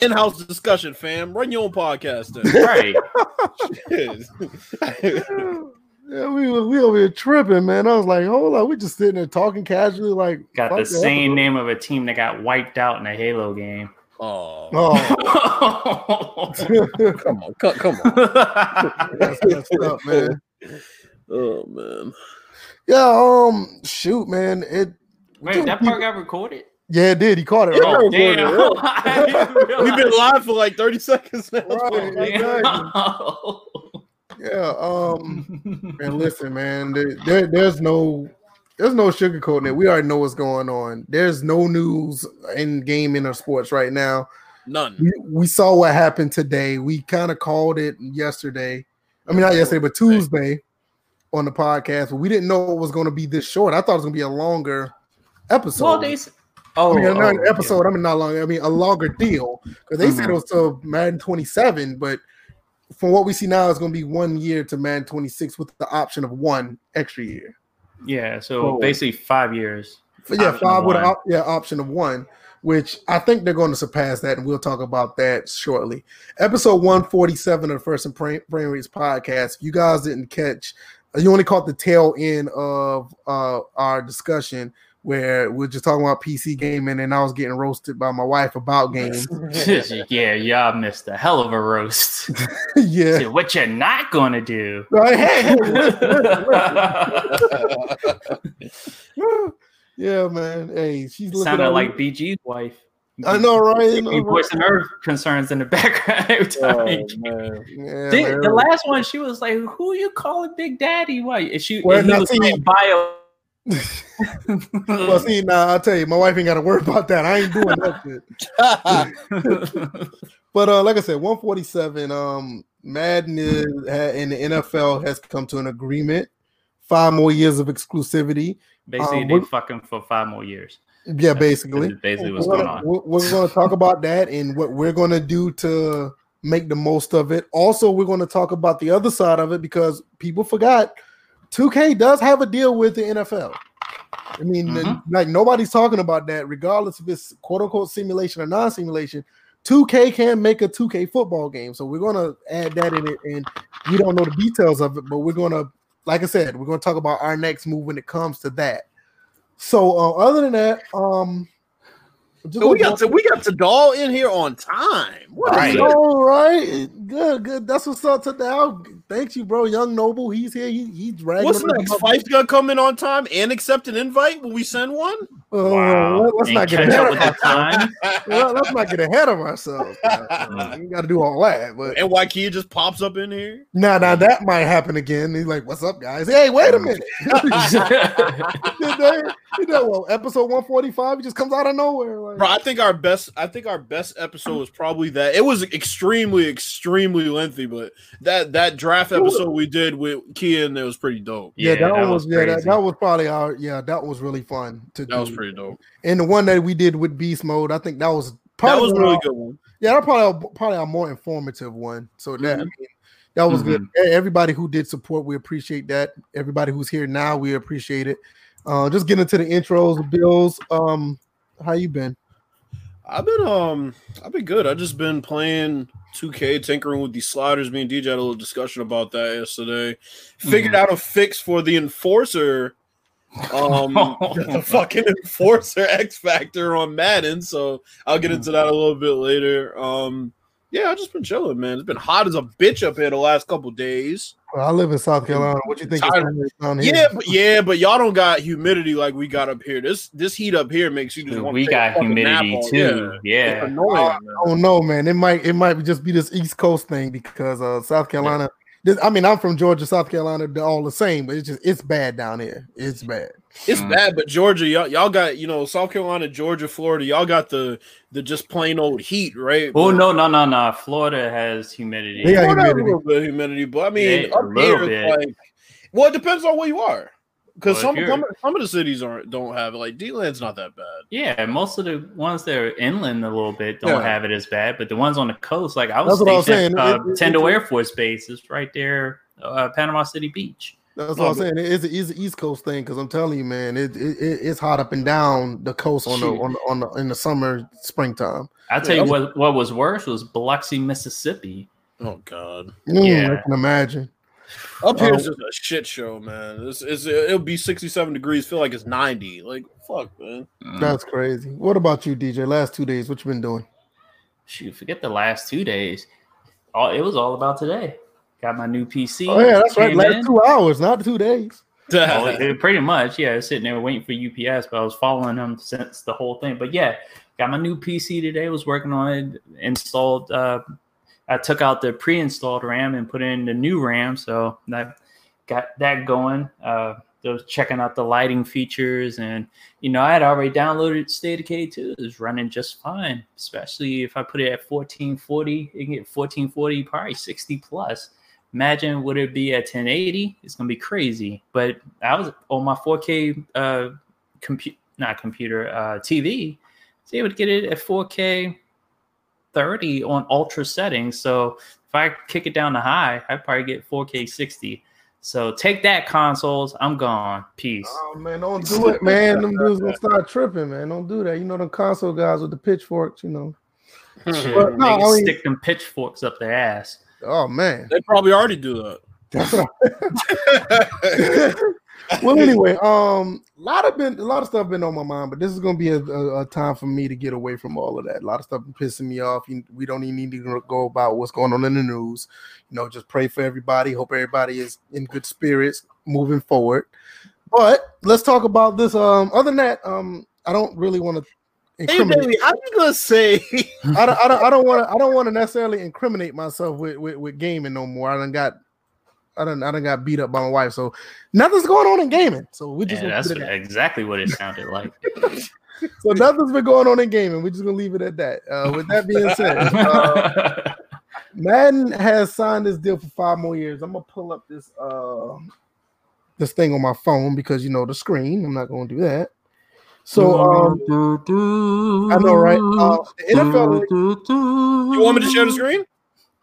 in-house discussion, fam. Run your own podcast, then. Right. Yeah, we were we over here tripping, man. I was like, hold on, we just sitting there talking casually, like Got the that. same name of a team that got wiped out in a Halo game. oh, Oh, come on, come, come on. that's messed up, man. Oh man. Yeah, um, shoot, man. It Wait, that part got recorded? Yeah, it did. He caught it Yeah. Oh, damn. I We've been live for like 30 seconds now. Right. realize. Yeah, um, and listen, man. There, there, there's no, there's no sugarcoating it. We already know what's going on. There's no news in gaming or sports right now. None. We, we saw what happened today. We kind of called it yesterday. I mean, not yesterday, but Tuesday on the podcast. But we didn't know it was going to be this short. I thought it was going to be a longer episode. well, they. Oh, I mean, not oh, an episode. I mean, not long. I mean, a longer deal because they said Mhm. it was till Madden 27, but from what we see now, it's going to be one year to Madden 26 with the option of one extra year. Yeah, yeah, so Oh. basically five years. Yeah, five with an op- yeah option of one, which I think they're going to surpass that, and we'll talk about that shortly. Episode 147 of the First and Frame Frame Rates podcast. If you guys didn't catch, you only caught the tail end of uh, our discussion where we're just talking about PC gaming, and I was getting roasted by my wife about games. yeah, y'all missed a hell of a roast. yeah. Said, what you're not going to do. Right, hey, hey, yeah, man. Hey, she's looking Sounded like BG's wife. I know, right? I know, You right? voicing her concerns in the background every time. Oh. Yeah, the, the last one, she was like, "Who you calling Big Daddy?" Why? And she Well, and he was saying bio. Well, see, now I'll tell you, my wife ain't got to worry about that. I ain't doing that shit. But uh, like I said, 147. Um, Madden is, in the NFL has come to an agreement. Five more years of exclusivity. basically, Um, they fucking for five more years. Yeah, This basically. basically what's we're going gonna, on. We're, we're going to talk about that and what we're going to do to make the most of it. Also, we're going to talk about the other side of it because people forgot 2K does have a deal with the NFL. I mean, Mhm. like nobody's talking about that, regardless if it's quote unquote simulation or non simulation. 2K can make a 2K football game. So we're going to add that in it. And we don't know the details of it, but we're going to, like I said, we're going to talk about our next move when it comes to that. So, uh, other than that, um, So we got to we got to doll in here on time. What Right. all right. Good, good. That's what's up to now. Thank you, bro. Young Noble, he's here. He, he's dragging. What's him next? up. Fife's gonna come in on time and accept an invite when we send one. Uh, Wow. let- let's not get ahead of the time. well, let's not get ahead of ourselves. Uh, you got to do all that, but And Waikiki just pops up in here. now, now that might happen again. He's like, "What's up, guys? Hey, wait a minute." you know, you know, well, episode one forty five, he just comes out of nowhere. Like, Bro, I think our best I think our best episode was probably that. It was extremely, extremely lengthy, but that that draft episode we did with Kia that was pretty dope. yeah, that, one was, yeah, that, that was probably our yeah, that was really fun to do That was pretty dope. And the one that we did with Beast Mode, I think that was probably That probably was a really our- good one. Yeah, that probably probably our more informative one. So that I Mhm. mean, that was good. Mm-hmm. E- Everybody who did support, we appreciate that. Everybody who's here now, we appreciate it. Uh, just getting into the intros, Bills. Um, how you been? I've been um I've been good. I've just been playing 2K, tinkering with these sliders. Me and DJ had a little discussion about that yesterday. Figured out a fix for the enforcer. Um the fucking enforcer X Factor on Madden. So I'll get into that a little bit later. Um yeah, I've just been chilling, man. It's been hot as a bitch up here the last couple days. Well, I live in South Carolina. What you think? is down here? Yeah, but yeah, but y'all don't got humidity like we got up here. This this heat up here makes you just want we got humidity too. It's Yeah. annoying. I, don't know, man! It might it might just be this East Coast thing because uh South Carolina. This, I mean, I'm from Georgia, South Carolina. They're all the same, but it's just it's bad down here. It's bad. It's Mm. bad, but Georgia, y'all, y'all got you know South Carolina, Georgia, Florida, y'all got the the just plain old heat, right? Oh no, no, no, no. Florida has humidity. They got Florida has a little bit of humidity, but I mean, Yeah, up little here, bit. like, well, it depends on where you are, because Well, some, some some of the cities aren't don't have it. Like DeLand's not that bad. Yeah, most of the ones that are inland a little bit don't Yeah. have it as bad, but the ones on the coast, like I was That's what I was saying. at It- uh, it- Tyndall it- Air Force Base, is right there, uh, Panama City Beach. That's No, what I'm but- saying. It's, it's an East Coast thing because I'm telling you, man, it, it it- it's hot up and down the coast on the Shoot. on the, on the in the summer, springtime. I'll tell Yeah, you what, what was worse was Biloxi, Mississippi. Oh God. Mm, Yeah. I can imagine. Up here Um, it's just a shit show, man. It's, it's it'll be 67 degrees, feel like it's 90. Like fuck, man. Mm. That's crazy. What about you, DJ? Last two days, what you been doing? Shoot, forget the last two days. All it was all about today. Got my new PC. Oh yeah, that's right. came Last in. two hours, not two days. Oh, it- pretty much, yeah. I was sitting there waiting for UPS, but I was following them since the whole thing. But yeah, got my new PC today. Was working on it. Installed. Uh, I took out the pre-installed RAM and put in the new RAM, so that got that going. Uh, I was checking out the lighting features, and you know, I had already downloaded State of Decay 2. It was running just fine, especially if I put it at 1440. You can get 1440, probably 60 plus. Imagine would it be at 1080? It's gonna be crazy. But I was on my 4K uh compute not computer uh TV, so able would get it at 4K 30 on ultra settings. So if I kick it down to high, I'd probably get 4K 60. So take that consoles. I'm gone. Peace. Oh man, don't do it, man. Them dudes gonna start tripping, man. Don't do that. You know the console guys with the pitchforks, you know. Shit, But no, they I mean- stick them pitchforks up their ass. Oh man. they probably already do that. Well, anyway, um, a lot of been a lot of stuff been on my mind, but this is gonna be a, a, a time for me to get away from all of that. A lot of stuff pissing me off. You- We don't even need to go about what's going on in the news. You know, just pray for everybody. Hope everybody is in good spirits moving forward. But let's talk about this. Um, other than that, um, I don't really want to Hey, incriminate. Bailey, how you gonna say? I don't, I don't, I don't want to, I don't want to necessarily incriminate myself with, with, with gaming no more. I done got, I done, I done got beat up by my wife, so nothing's going on in gaming. So we just, Yeah, that's leave it at exactly what it sounded like. so nothing's been going on in gaming. We're just gonna leave it at that. Uh, with that being said, uh, Madden has signed this deal for five more years. I'm gonna pull up this, uh, this thing on my phone because you know the screen. I'm not gonna do that. So um, I know, right? Uh, the NFL. You want me to share the screen?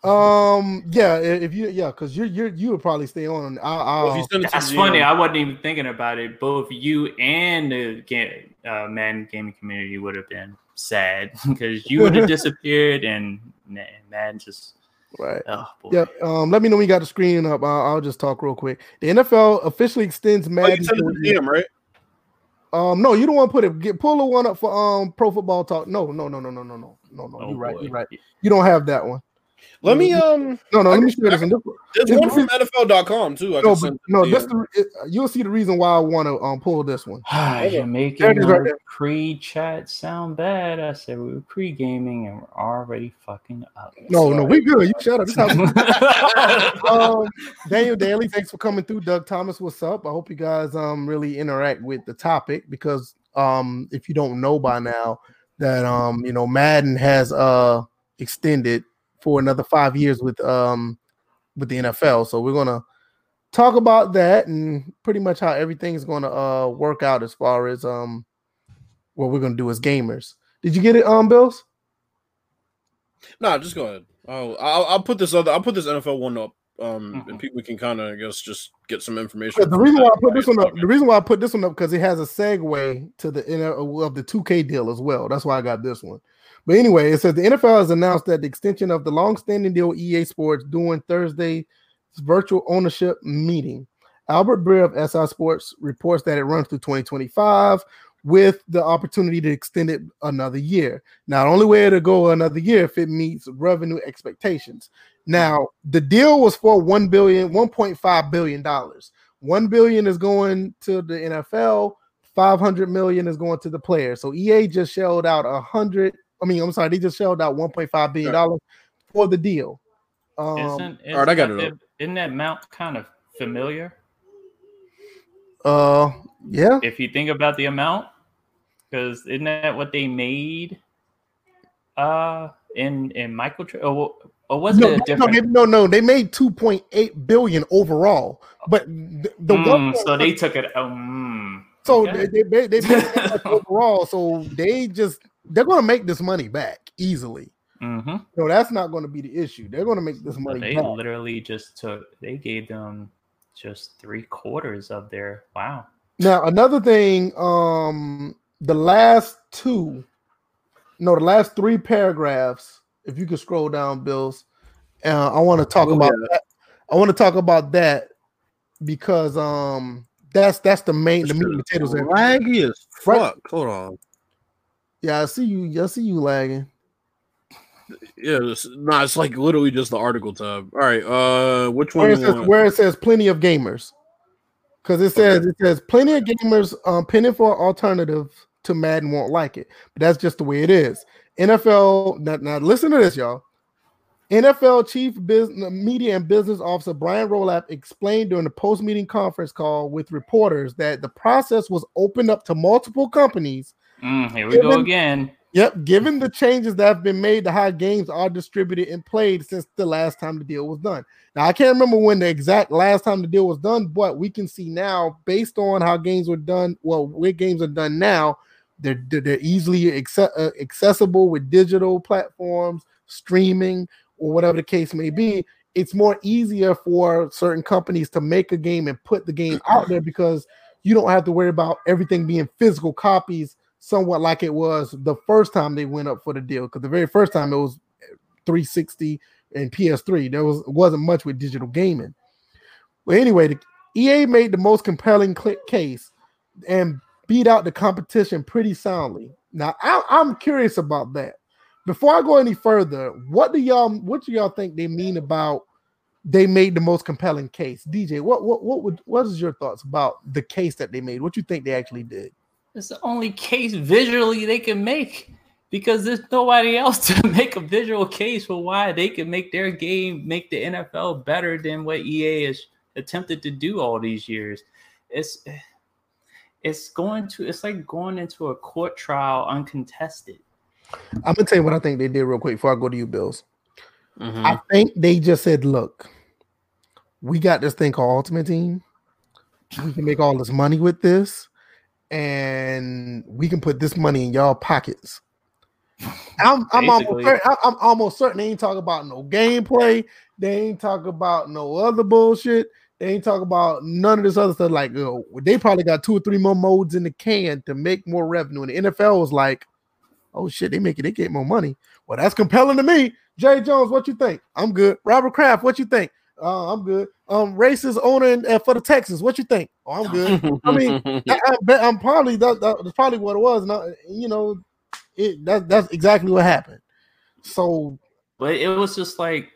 Um. Yeah. If you. Yeah. Because you're. You're. You would probably stay on. I'll. Well, if you send it That's the funny. I wasn't even thinking about it. Both you and the ga- uh, Madden gaming community would have been sad because you would have disappeared and man, Madden just right. oh boy. Yep. Um. Let me know when you got the screen up. I'll, I'll just talk real quick. The NFL officially extends Oh, you Madden. send it to the right? Um. No, you don't want to put it. Get pull the one up for um Pro Football Talk. No. No. No. No. No. No. No. No. No. Oh, you're right. boy. You're right. You don't have that one. Let me um. No. No. I Let me show you this one. There's This one from NFL.com too. I No. can But no. That's you. the. It, you'll see the reason why I want to um pull this one. You're There making it is right our pre-chat sound bad. I said we were pre-gaming and we're already fucking up. No. No. We good. You shut up. This how um, Daniel Daly, thanks for coming through. Doug Thomas, what's up? I hope you guys um really interact with the topic because um if you don't know by now that um you know Madden has uh extended for another five years with um with the NFL. So we're gonna talk about that and pretty much how everything is gonna uh work out as far as um what we're gonna do as gamers. Did you get it, um, Bills? No, just go ahead. I'll, I'll I'll put this other. I'll put this NFL one up. Um, Mhm. and people can kind of I guess just get some information. But the reason why I put this one up, the reason why I put this one up because it has a segue to the N- of the 2K deal as well. That's why I got this one. But anyway, it says the NFL has announced that the extension of the long-standing deal with EA Sports during Thursday's virtual ownership meeting. Albert Breer of SI Sports reports that it runs through 2025 with the opportunity to extend it another year. Now, the only way to go another year if it meets revenue expectations. Now, the deal was for 1 billion, 1.5 billion dollars. 1 billion is going to the NFL, 500 million is going to the players. So EA just shelled out a 100, I mean, I'm sorry, they just shelled out 1.5 billion dollars for the deal. Um, Isn't, all right, I got isn't it that- Isn't that amount kind of familiar? uh yeah. If you think about the amount, because isn't that what they made? Uh, in in micro or, or was No, it a no, different? they, no, no, they made 2.8 billion overall, but the, the Mm, one so they took it. Um, so okay. they, they, they made that overall, so they just they're gonna make this money back easily. hmm No, that's not going to be the issue. They're going to make this money They back. literally just took. They gave them just three quarters of their wow. Now another thing, um, the last two, no, the last three paragraphs. If you could scroll down, Bills, uh, I want to talk Oh, about yeah. that. I want to talk about that because um, that's that's the main the meat and potatoes. of it. Laggy as Right. fuck. Hold on. Yeah, I see you. I see you lagging. Yeah, it's, nah, it's like literally just the article tab. All right, uh, which one? Where it says where it says plenty of gamers, because it says it says plenty of gamers um penning for alternative to Madden won't like it, but that's just the way it is. NFL now, now listen to this, y'all. NFL Chief Business Media and Business Officer Brian Rolapp explained during the post-meeting conference call with reporters that the process was opened up to multiple companies Mm, here we go again. Yep, given the changes that have been made to how games are distributed and played since the last time the deal was done. Now, I can't remember when the exact last time the deal was done, but we can see now, based on how games were done, well, where games are done now, they're they're, they're easily uh, accessible with digital platforms, streaming, or whatever the case may be. It's more easier for certain companies to make a game and put the game out there because you don't have to worry about everything being physical copies somewhat like it was the first time they went up for the deal. Because the very first time it was 360 and PS3, there was wasn't much with digital gaming. Well, anyway, the EA made the most compelling case and beat out the competition pretty soundly. Now, I, I'm curious about that. Before I go any further, what do y'all what do y'all think they mean about they made the most compelling case? DJ, what what what would what is your thoughts about the case that they made? What you think they actually did? It's the only case visually they can make because there's nobody else to make a visual case for why they can make their game make the NFL better than what EA has attempted to do all these years. It's it's going to it's like going into a court trial uncontested. I'm gonna tell you what I think they did real quick before I go to you, Bills. Mhm. I think they just said, "Look, we got this thing called Ultimate Team. We can make all this money with this, and we can put this money in y'all pockets." I'm I'm almost I'm almost certain they ain't talking about no gameplay. They ain't talking about no other bullshit. They ain't talking about none of this other stuff. Like, uh, they probably got two or three more modes in the can to make more revenue. And the NFL was like, "Oh shit, they make it. They get more money." Well, that's compelling to me. Jay Jones, what you think? I'm good. Robert Kraft, what you think? Uh, I'm good. Um, racist owner in, uh, for the Texans, what you think? Oh, I'm good. I mean, I, I bet I'm probably that, that- that's probably what it was. Not you know, it that, that's exactly what happened. So But it was just like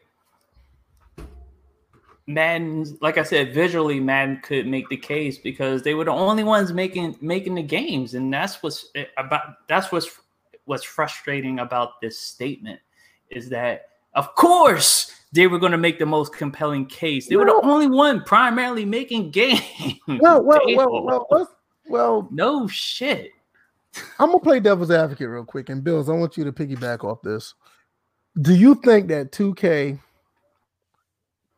Madden, like I said, visually Madden could make the case because they were the only ones making making the games, and that's what's eh, about. That's what's what's frustrating about this statement is that of course they were going to make the most compelling case. They were the only one primarily making games. well, well, well, well, well, no shit. I'm gonna play devil's advocate real quick. And Bills, I want you to piggyback off this. Do you think that 2K,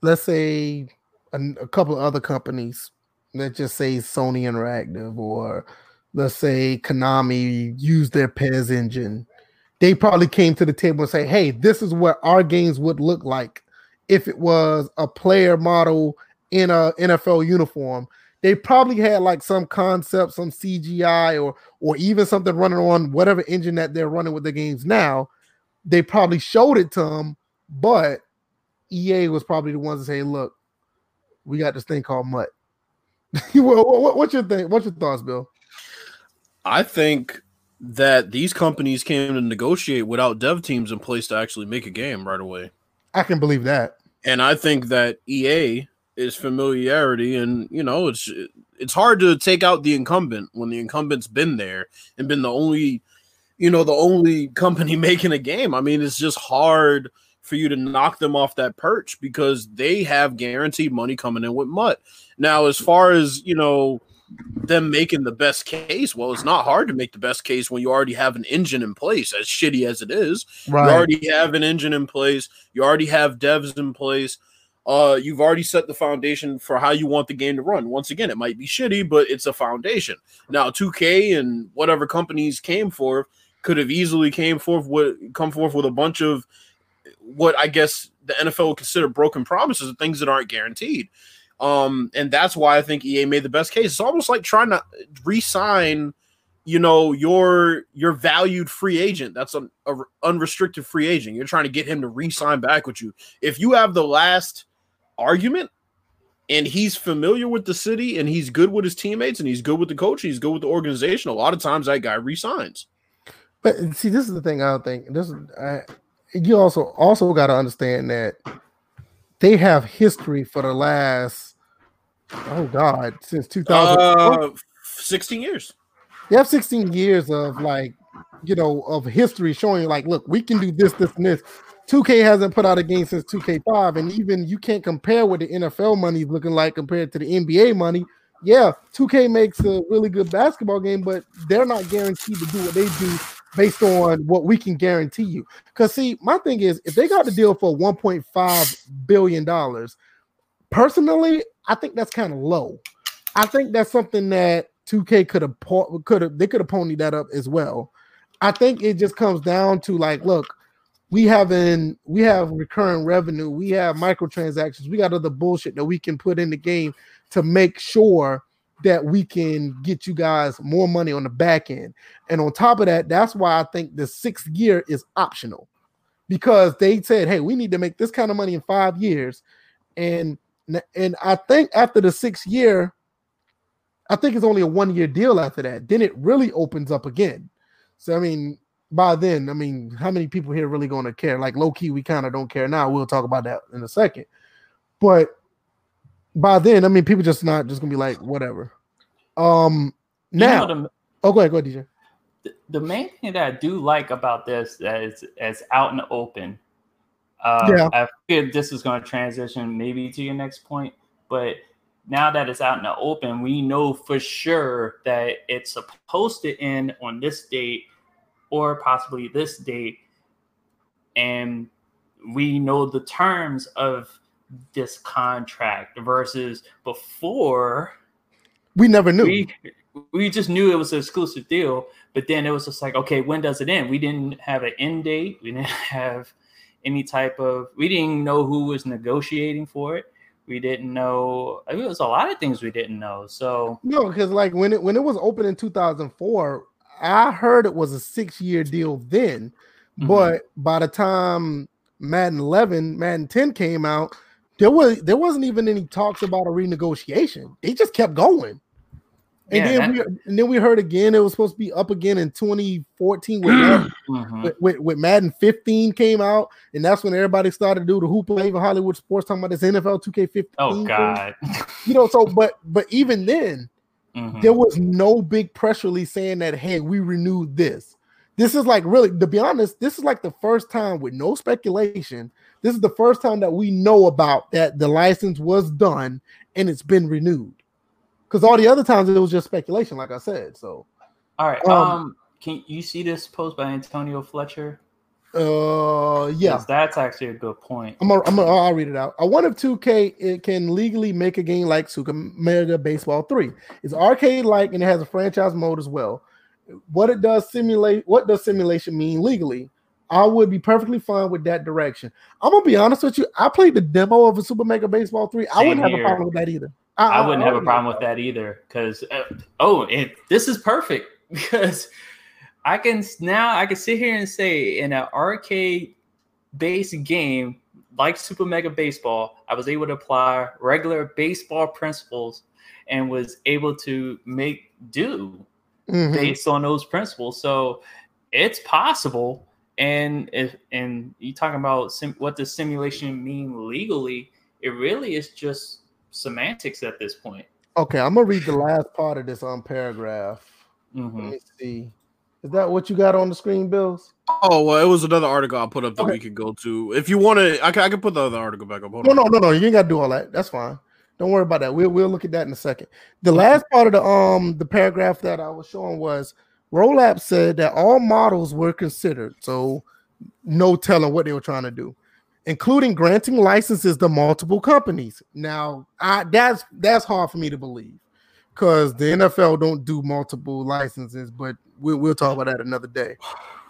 let's say a, a couple of other companies, let's just say Sony Interactive or let's say Konami use their PES engine, they probably came to the table and say, "Hey, this is what our games would look like if it was a player model in a NFL uniform." They probably had like some concept, some CGI, or or even something running on whatever engine that they're running with the games now. They probably showed it to them, but EA was probably the ones to say, "Look, we got this thing called MUT." what, what, what's your thing? What's your thoughts, Bill? I think that these companies came to negotiate without dev teams in place to actually make a game right away. I can believe that. And I think that EA is familiarity and you know it's it's hard to take out the incumbent when the incumbent's been there and been the only you know the only company making a game. I mean it's just hard for you to knock them off that perch because they have guaranteed money coming in with MUT. Now as far as, you know, them making the best case, well it's not hard to make the best case when you already have an engine in place as shitty as it is. Right. You already have an engine in place. You already have devs in place. Uh, you've already set the foundation for how you want the game to run. Once again, it might be shitty, but it's a foundation. Now, 2K and whatever companies came forth could have easily came forth with come forth with a bunch of what I guess the NFL would consider broken promises and things that aren't guaranteed. Um, and that's why I think EA made the best case. It's almost like trying to re-sign, you know, your your valued free agent. That's an unrestricted free agent. You're trying to get him to re-sign back with you. If you have the last argument and he's familiar with the city and he's good with his teammates and he's good with the coach, he's good with the organization. A lot of times that guy resigns. But see, this is the thing I don't think. This is I, you also also got to understand that they have history for the last oh god. Since 2000 uh, 16 years. You have 16 years of like you know of history showing like look we can do this this and this. 2k hasn't put out a game since 2k5 and even you can't compare what the nfl money is looking like compared to the nba money. Yeah 2k makes a really good basketball game but they're not guaranteed to do what they do based on what we can guarantee you. Because see, my thing is, if they got the deal for 1.5 billion dollars, personally, I think that's kind of low. I think that's something that 2K could have could have they could have ponied that up as well. I think it just comes down to like, look, we having we have recurring revenue, we have microtransactions, we got other bullshit that we can put in the game to make sure that we can get you guys more money on the back end. And on top of that, that's why I think the sixth year is optional because they said, hey, we need to make this kind of money in five years. And and I think after the sixth year, I think it's only a one year deal after that. Then it really opens up again. So I mean, by then, I mean, how many people here really going to care? Like low key, we kind of don't care now. We'll talk about that in a second. But by then, I mean, people just not just gonna be like, whatever. Um, now, you know, the, oh, go ahead, go ahead, DJ. The, the, main thing that I do like about this is as out in the open. Uh, yeah. I figured this is going to transition maybe to your next point, but now that it's out in the open, we know for sure that it's supposed to end on this date or possibly this date, and we know the terms of this contract versus before we never knew. We, we just knew it was an exclusive deal, but then it was just like, okay, when does it end? We didn't have an end date. We didn't have any type of. We didn't know who was negotiating for it. We didn't know. I mean, it was a lot of things we didn't know. So no, because like when it when it was open in 2004, I heard it was a six year deal then, mm-hmm. but by the time Madden 11, Madden 10 came out there was there wasn't even any talks about a renegotiation. They just kept going. And yeah, then we and then we heard again it was supposed to be up again in 2014 with Madden, mm-hmm. with, with, with, Madden 15 came out, and that's when everybody started to do the hoop even Hollywood sports talking about this NFL 2K15. Oh God. You know, so but but even then, mm-hmm. there was no big press release saying that hey, we renewed this. This is like really, to be honest, this is like the first time with no speculation this is the first time that we know about that the license was done and it's been renewed. Because all the other times it was just speculation, like I said. So, all right. Um, um can you see this post by Antonio Fletcher? Uh, yeah, that's actually a good point. I'm gonna, I'm I'll read it out. I wonder if 2K it can legally make a game like Super Mega Baseball 3. It's arcade like and it has a franchise mode as well. What it does simulate, what does simulation mean legally? I would be perfectly fine with that direction. I'm gonna be honest with you. I played the demo of a Super Mega Baseball 3. I wouldn't have a problem with that either. I, I wouldn't have a problem with that either. Because uh, oh, it, this is perfect because I can now I can sit here and say in an arcade based game like Super Mega Baseball, I was able to apply regular baseball principles and was able to make do mm-hmm. based on those principles. So it's possible and if and you talking about sim, what does simulation mean legally? It really is just semantics at this point. Okay, I'm gonna read the last part of this on um, paragraph. Mm-hmm. Let me see. Is that what you got on the screen, Bills? Oh well, it was another article I put up that okay. we could go to. If you want to, I can, I can put the other article back up. Hold no, on. no, no, no. You ain't got to do all that. That's fine. Don't worry about that. We'll we'll look at that in a second. The last part of the um the paragraph that I was showing was Rolapp said that all models were considered, so no telling what they were trying to do, including granting licenses to multiple companies. Now, I, that's that's hard for me to believe because the NFL don't do multiple licenses, but we'll, we'll talk about that another day.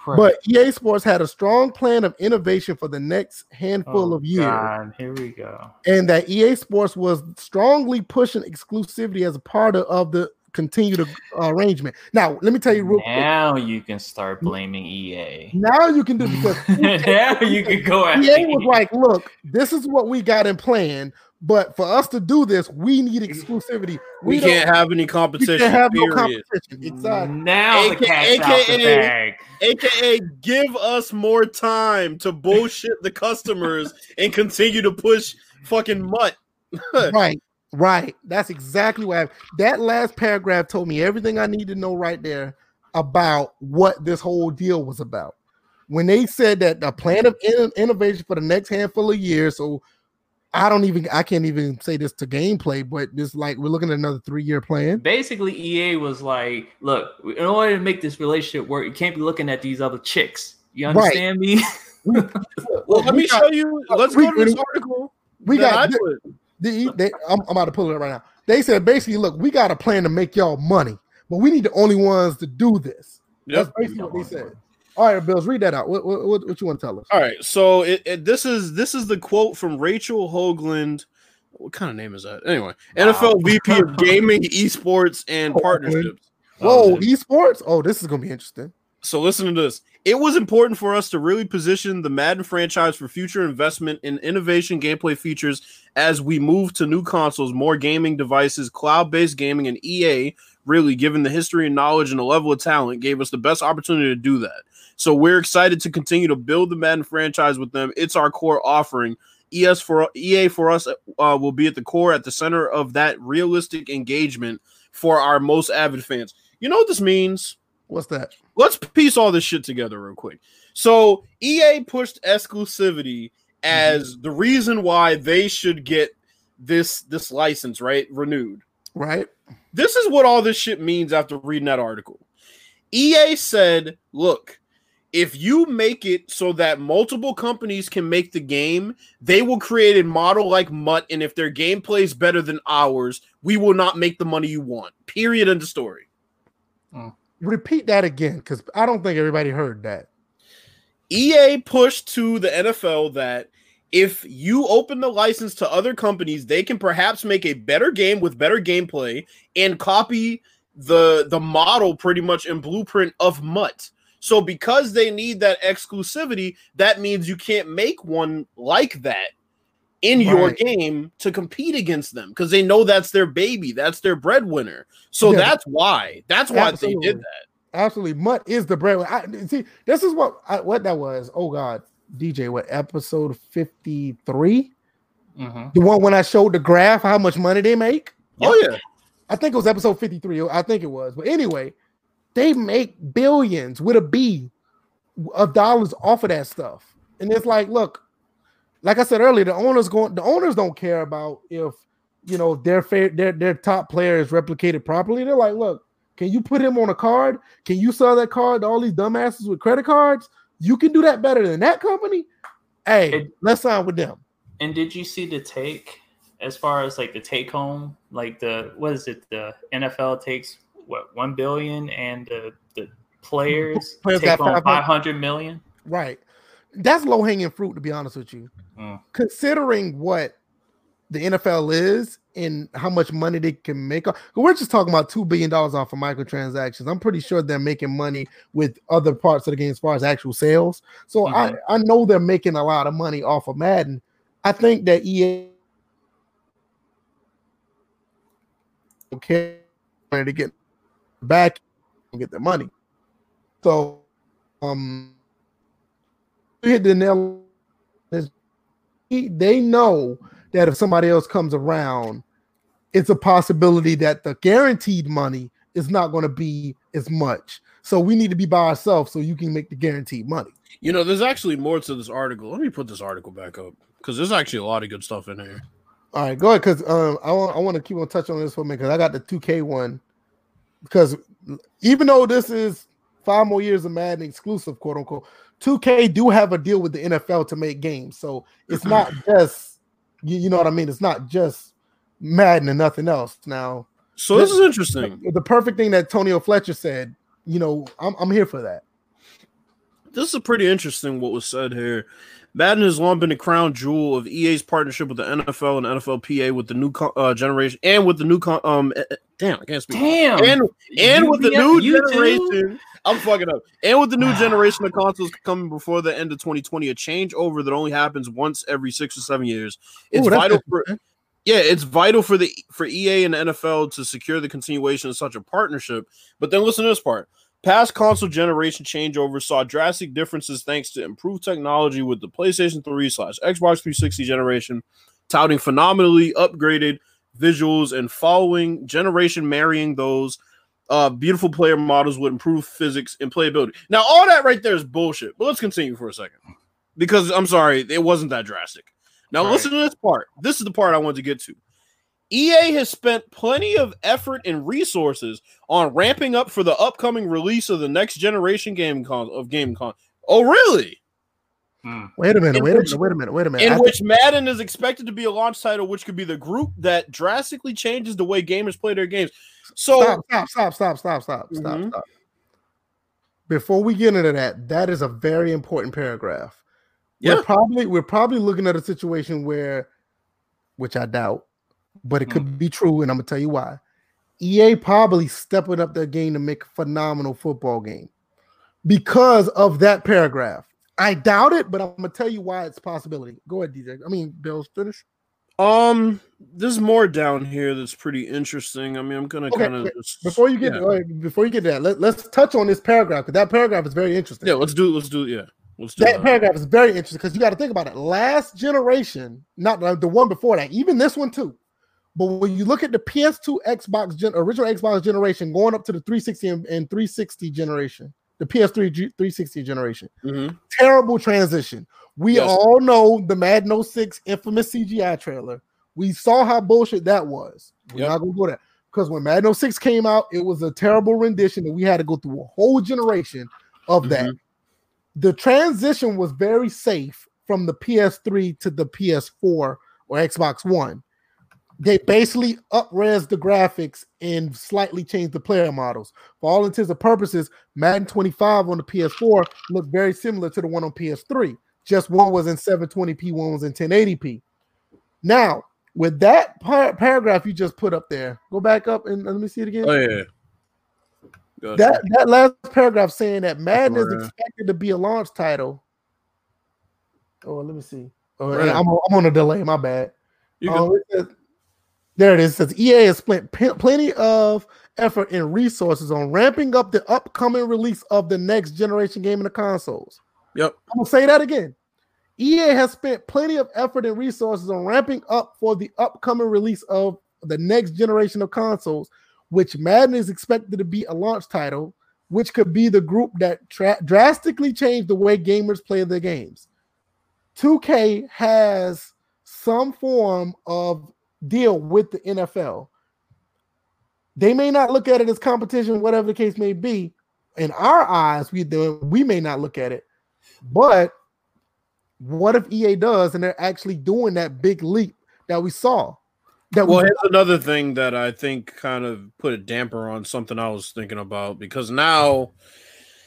Right. But EA Sports had a strong plan of innovation for the next handful oh, of years. God, here we go. And that EA Sports was strongly pushing exclusivity as a part of, of the continued uh, arrangement. Now, let me tell you real now quick. you can start blaming EA. Now you can do because now you can go EA was like, look, this is what we got in plan. But for us to do this, we need exclusivity. We, we can't have any competition. We can't have period. no competition. Exactly. Now AKA, the cat's AKA, out the bag. AKA, give us more time to bullshit the customers and continue to push fucking MUT. right. Right. That's exactly what happened. That last paragraph told me everything I need to know right there about what this whole deal was about. When they said that the plan of in- innovation for the next handful of years, so I don't even I can't even say this to gameplay, but this like we're looking at another three year plan. Basically, EA was like, look, in order to make this relationship work, you can't be looking at these other chicks. You understand right. me? well, let me show you. Let's we, go to this article. We got the, they, I'm, I'm about to pull it up right now. They said basically, look, we got a plan to make y'all money, but we need the only ones to do this. Yep. That's basically what they said. All right, Bills, read that out. What, what, what you want to tell us? All right, so it, it, this is this is the quote from Rachel Hoagland. What kind of name is that? Anyway, wow. NFL VP of Gaming, Esports, and Partnerships. Whoa, um, esports! Oh, this is gonna be interesting. So listen to this. It was important for us to really position the Madden franchise for future investment in innovation gameplay features as we move to new consoles, more gaming devices, cloud-based gaming, and EA really given the history and knowledge and the level of talent gave us the best opportunity to do that. So we're excited to continue to build the Madden franchise with them. It's our core offering. ES for EA for us uh, will be at the core, at the center of that realistic engagement for our most avid fans. You know what this means? What's that? Let's piece all this shit together real quick. So EA pushed exclusivity as mm-hmm. the reason why they should get this this license right renewed. Right. This is what all this shit means after reading that article. EA said, "Look, if you make it so that multiple companies can make the game, they will create a model like MUT. and if their gameplay is better than ours, we will not make the money you want. Period. End of story. Mm repeat that again because I don't think everybody heard that. EA pushed to the NFL that if you open the license to other companies, they can perhaps make a better game with better gameplay and copy the the model pretty much in blueprint of MUT. So because they need that exclusivity, that means you can't make one like that in right. your game to compete against them because they know that's their baby, that's their breadwinner. So yeah. that's why. That's why Absolutely. they did that. Absolutely, MUT is the breadwinner. see, this is what I, what that was. Oh God, DJ, what episode fifty three? mm mm-hmm. The one when I showed the graph how much money they make. Oh yeah, I think it was episode fifty three. I think it was. But anyway, they make billions with a B of dollars off of that stuff, and it's like, look, like I said earlier, the owners going the owners don't care about if you know their fair their their top player is replicated properly. They're like, look, can you put him on a card? Can you sell that card to all these dumbasses with credit cards? You can do that better than that company. Hey, it, let's sign with them. And did you see the take as far as like the take home? Like the what is it? The NFL takes what one billion and the the players, players take home five hundred million. Right that's low hanging fruit, to be honest with you. Mm. Considering what the NFL is and how much money they can make. We're just talking about two billion dollars off of microtransactions. I'm pretty sure they're making money with other parts of the game as far as actual sales. So mm-hmm. I, I know they're making a lot of money off of Madden. I think that EA okay to get back and get their money. So um hit the nail. They know that if somebody else comes around, it's a possibility that the guaranteed money is not going to be as much. So we need to be by ourselves so you can make the guaranteed money. You know, there's actually more to this article. Let me put this article back up because there's actually a lot of good stuff in here. All right, go ahead. Because um, I want I want to keep on touching on this for a minute because I got the 2K one. Because even though this is five more years of Madden exclusive, quote unquote, 2K do have a deal with the NFL to make games. So it's not just you, you know what I mean? It's not just Madden and nothing else. Now, so this, this is interesting. The, the, perfect thing that Tonio Fletcher said, you know, I'm, I'm here for that. this is pretty interesting what was said here. Madden has long been the crown jewel of EA's partnership with the NFL and NFLPA with the new uh, generation and with the new con- um eh, eh, damn I can't speak Damn. and and with the new you too? generation I'm fucking up and with the new generation of consoles coming before the end of 2020 a changeover that only happens once every six or seven years it's Ooh, vital for yeah, it's vital for the for EA and the NFL to secure the continuation of such a partnership. But then listen to this part. Past console generation changeovers saw drastic differences thanks to improved technology with the PlayStation 3 slash Xbox 360 generation, touting phenomenally upgraded visuals and following generation marrying those uh, beautiful player models with improved physics and playability. Now, all that right there is bullshit. But let's continue for a second. Because I'm sorry, it wasn't that drastic. Now, Right. listen to this part. This is the part I want to get to. EA has spent plenty of effort and resources on ramping up for the upcoming release of the next generation game con- of game con. Oh, really? Hmm. Wait a minute. In Wait a minute. Wait a minute. Wait a minute. In I which Madden is expected to be a launch title, which could be the group that drastically changes the way gamers play their games. So, stop, stop, stop, stop, stop, stop, stop, Mhm. stop. Before we get into that, that is a very important paragraph. Yeah. We're probably we're probably looking at a situation where, which I doubt, but it could be true, and I'm gonna tell you why. EA probably stepping up their game to make a phenomenal football game because of that paragraph. I doubt it, but I'm gonna tell you why it's a possibility. Go ahead, DJ. I mean, Bill's finish. um, there's more down here that's pretty interesting. I mean, I'm gonna Okay, kind of Before you get yeah. uh, before you get that, let, let's touch on this paragraph because that paragraph is very interesting. yeah, let's do it. let's do it. yeah, let's do that that. paragraph is very interesting because you got to think about it. Last generation, not the one before that, even this one too. But when you look at the PS2 Xbox gen, original Xbox generation going up to the 360 and, and 360 generation, the PS3 G- 360 generation, Mhm. terrible transition. We Yes. all know the Madden 06 infamous CGI trailer. We saw how bullshit that was. We're Yep. not gonna go there because when Madden 06 came out, it was a terrible rendition, and we had to go through a whole generation of that. Mm-hmm. The transition was very safe from the PS3 to the PS4 or Xbox One. They basically upres the graphics and slightly changed the player models. For all intents and purposes, Madden 25 on the PS4 looked very similar to the one on PS3. Just one was in 720p, one was in 1080p. Now, with that par- paragraph you just put up there, go back up and let me see it again. Oh yeah. Gotcha. that that last paragraph saying that Madden is expected to be a launch title. Oh, let me see. Oh, Right. I'm, I'm on a delay. My bad. You Oh, go- it says- there it is. It says EA has spent p- plenty of effort and resources on ramping up the upcoming release of the next generation game in the consoles. Yep. I'm gonna say that again. EA has spent plenty of effort and resources on ramping up for the upcoming release of the next generation of consoles, which Madden is expected to be a launch title, which could be the group that tra- drastically changed the way gamers play their games. 2K has some form of deal with the NFL. They may not look at it as competition, whatever the case may be. In our eyes, we do we may not look at it, but what if EA does and they're actually doing that big leap that we saw? That Well, we, here's another thing that I think kind of put a damper on something I was thinking about because now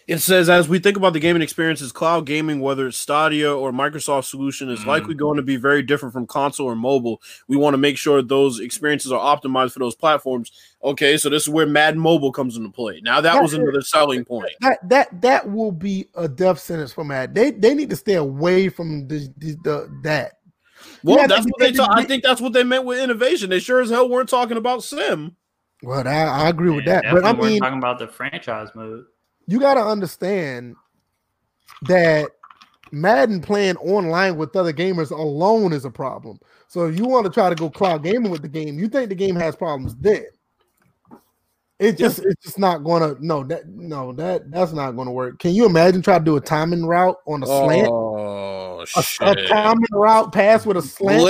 it says as we think about the gaming experiences, cloud gaming, whether it's Stadia or Microsoft solution, is Mhm. likely going to be very different from console or mobile. We want to make sure those experiences are optimized for those platforms. Okay, so this is where Madden Mobile comes into play. Now that was another selling point. that that that will be a death sentence for Matt. They they need to stay away from the, the, the that. Well, Yeah, that's they- what they. they- Ta- I think that's what they meant with innovation. They sure as hell weren't talking about sim. Well, I, I agree with that, but I definitely we're mean, talking about the franchise mode. You got to understand that Madden playing online with other gamers alone is a problem. So if you want to try to go cloud gaming with the game, you think the game has problems then. It just it's just not gonna no that no that that's not gonna work. Can you imagine trying to do a timing route on a slant? Oh A, a timing route pass with a slant.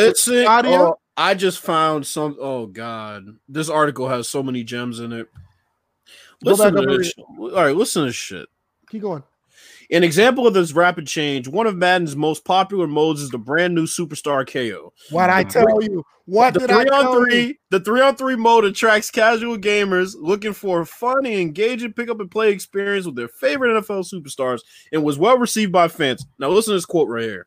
audio? oh, I just found some. Oh God, this article has so many gems in it. Go Listen to up and this. All right, listen to this shit. Keep going. An example of this rapid change, one of Madden's most popular modes is the brand new Superstar KO. What I tell you? What the did three I tell on you? three, the three on three mode attracts casual gamers looking for a fun and engaging pick up and play experience with their favorite NFL superstars and was well received by fans. Now listen to this quote right here.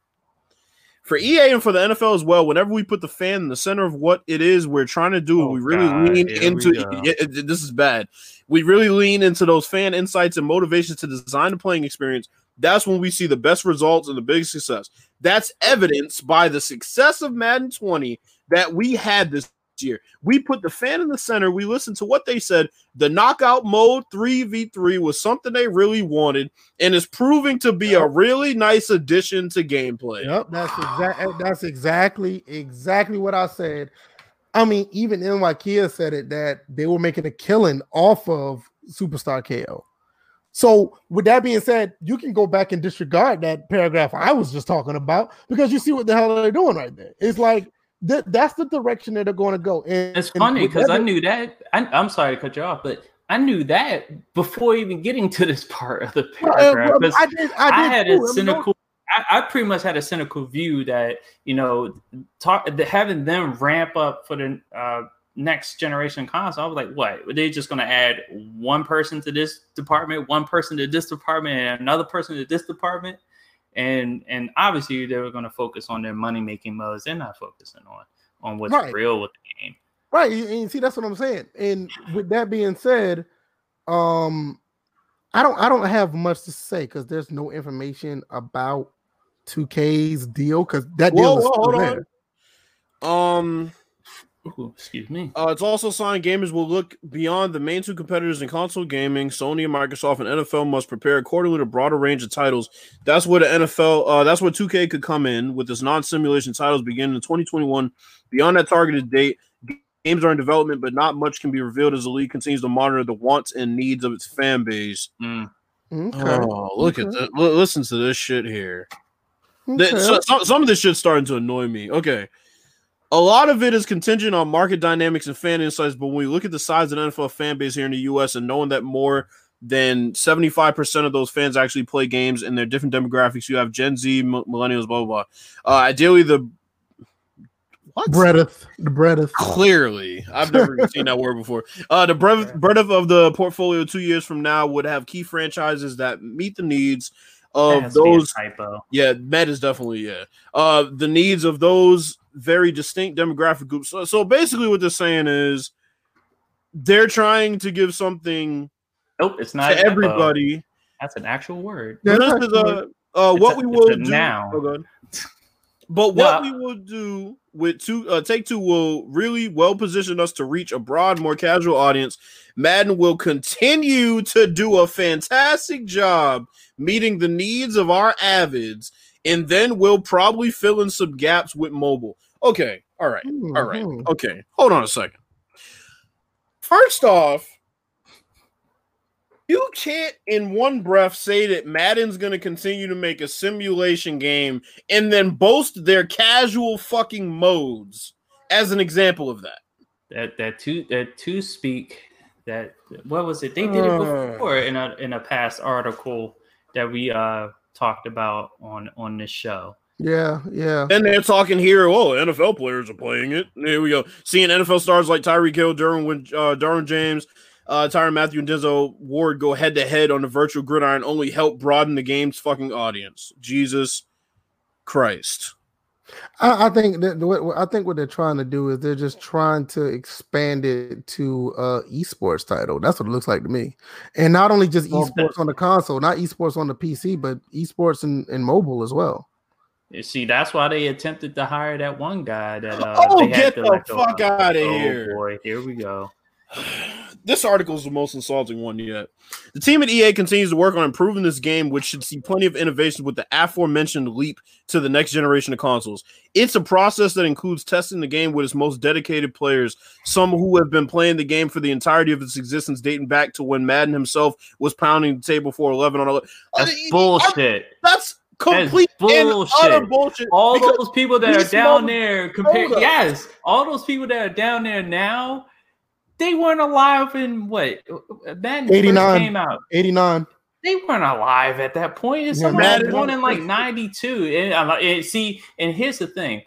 For EA and for the NFL as well, whenever we put the fan in the center of what it is we're trying to do, Oh, we really God, lean into it- this is bad. We really lean into those fan insights and motivations to design the playing experience. That's when we see the best results and the biggest success. That's evidenced by the success of Madden 20 that we had this year. We put the fan in the center. We listened to what they said. The knockout mode 3v3 was something they really wanted and is proving to be a really nice addition to gameplay. Yep, that's exactly that's exactly exactly what I said. I mean, even NYKia said it that they were making a killing off of Superstar KO. So, with that being said, you can go back and disregard that paragraph I was just talking about because you see what the hell they're doing right there. It's like that that's the direction that they're going to go. And It's funny because I knew that. I, I'm sorry to cut you off, but I knew that before even getting to this part of the Well, paragraph. I did. I, I, had too. A cynical. I, I pretty much had a cynical view that you know, talk the, having them ramp up for the uh, next generation console. I was like, what? Were they just going to add one person to this department, one person to this department, and another person to this department? And and obviously they were going to focus on their money making modes. They're not focusing on on what's Right. real with the game. Right, and and see that's what I'm saying. And with that being said, um, I don't I don't have much to say because there's no information about 2K's deal because that deal Whoa, is whoa, still hold on. there. Um, Ooh, excuse me. uh, it's also signed gamers will look beyond the main two competitors in console gaming. Sony and Microsoft and NFL must prepare accordingly to broader range of titles. That's where the NFL, uh, that's where 2K could come in with its non-simulation titles beginning in 2021. Beyond that targeted date, games are in development, but not much can be revealed as the league continues to monitor the wants and needs of its fan base. Mm. Okay. Oh, look at that! L- listen to this shit here. That- okay. so- some, some of this shit's starting to annoy me. Okay. A lot of it is contingent on market dynamics and fan insights, but when we look at the size of the NFL fan base here in the US and knowing that more than 75% of those fans actually play games and they're different demographics, you have Gen Z, m- millennials, blah, blah, blah. Uh, ideally, the. What? Breadth, the breadth. Clearly, I've never even seen that word before. Uh, the breadth, breadth of the portfolio two years from now would have key franchises that meet the needs of has to be those typo. yeah, Met is definitely yeah. Uh, the needs of those very distinct demographic groups. So, so basically, what they're saying is they're trying to give something Nope, it's not to a everybody. That's an actual word. This is, uh, uh, what a- we will do. noun. Oh, But what No. we will do with two uh, take two will really well position us to reach a broad, more casual audience. Madden will continue to do a fantastic job meeting the needs of our avids, and then we'll probably fill in some gaps with mobile. Okay, all right, all right, Mhm. okay. Hold on a second. First off, you can't in one breath say that Madden's going to continue to make a simulation game and then boast their casual fucking modes as an example of that. That that two that two speak that what was it? They did it Uh. before in a in a past article that we uh talked about on on this show. Yeah, yeah. Then they're talking here, oh, NFL players are playing it. Here we go. Seeing NFL stars like Tyreek Hill, Derwin, uh, Derwin James, uh, Tyrann Mathieu, and Denzel Ward go head to head on the virtual gridiron only help broaden the game's fucking audience. Jesus Christ. I, I think that what what- I think what they're trying to do is they're just trying to expand it to uh esports title. That's what it looks like to me. And not only just esports on the console, not esports on the PC, but esports and, in mobile as well. You see, that's why they attempted to hire that one guy that uh Oh, they had get to the let go fuck out of. outta Oh, here. boy, here we go. This article is the most insulting one yet. The team at EA continues to work on improving this game, which should see plenty of innovations with the aforementioned leap to the next generation of consoles. It's a process that includes testing the game with its most dedicated players, some who have been playing the game for the entirety of its existence, dating back to when Madden himself was pounding the table for 11 on 11. That's I mean, bullshit. That's That is complete and bullshit. utter bullshit. all those people that are down there compared Hold up. yes all those people that are down there now they weren't alive in what Madden first 89. came out 89. They weren't alive at that point. It's Yeah, someone Madden- born in like '92. And, uh, and see, and here's the thing: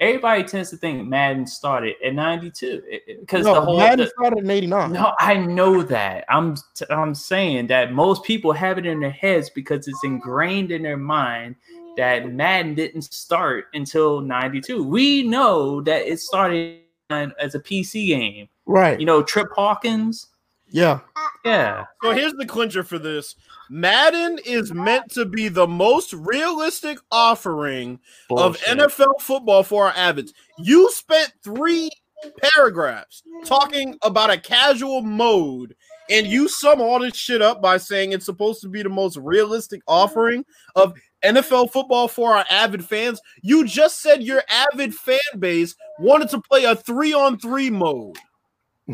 everybody tends to think Madden started in '92 because No, the whole. Madden the- started in '89. no, I know that. I'm I'm saying that most people have it in their heads because it's ingrained in their mind that Madden didn't start until '92. We know that it started as a PC game. Right. You know, Trip Hawkins. Yeah. Yeah. So here's the clincher for this. Madden is meant to be the most realistic offering Bullshit. of NFL football for our avids. You spent three paragraphs talking about a casual mode, and you sum all this shit up by saying it's supposed to be the most realistic offering of NFL football for our avid fans. You just said your avid fan base wanted to play a three on three mode.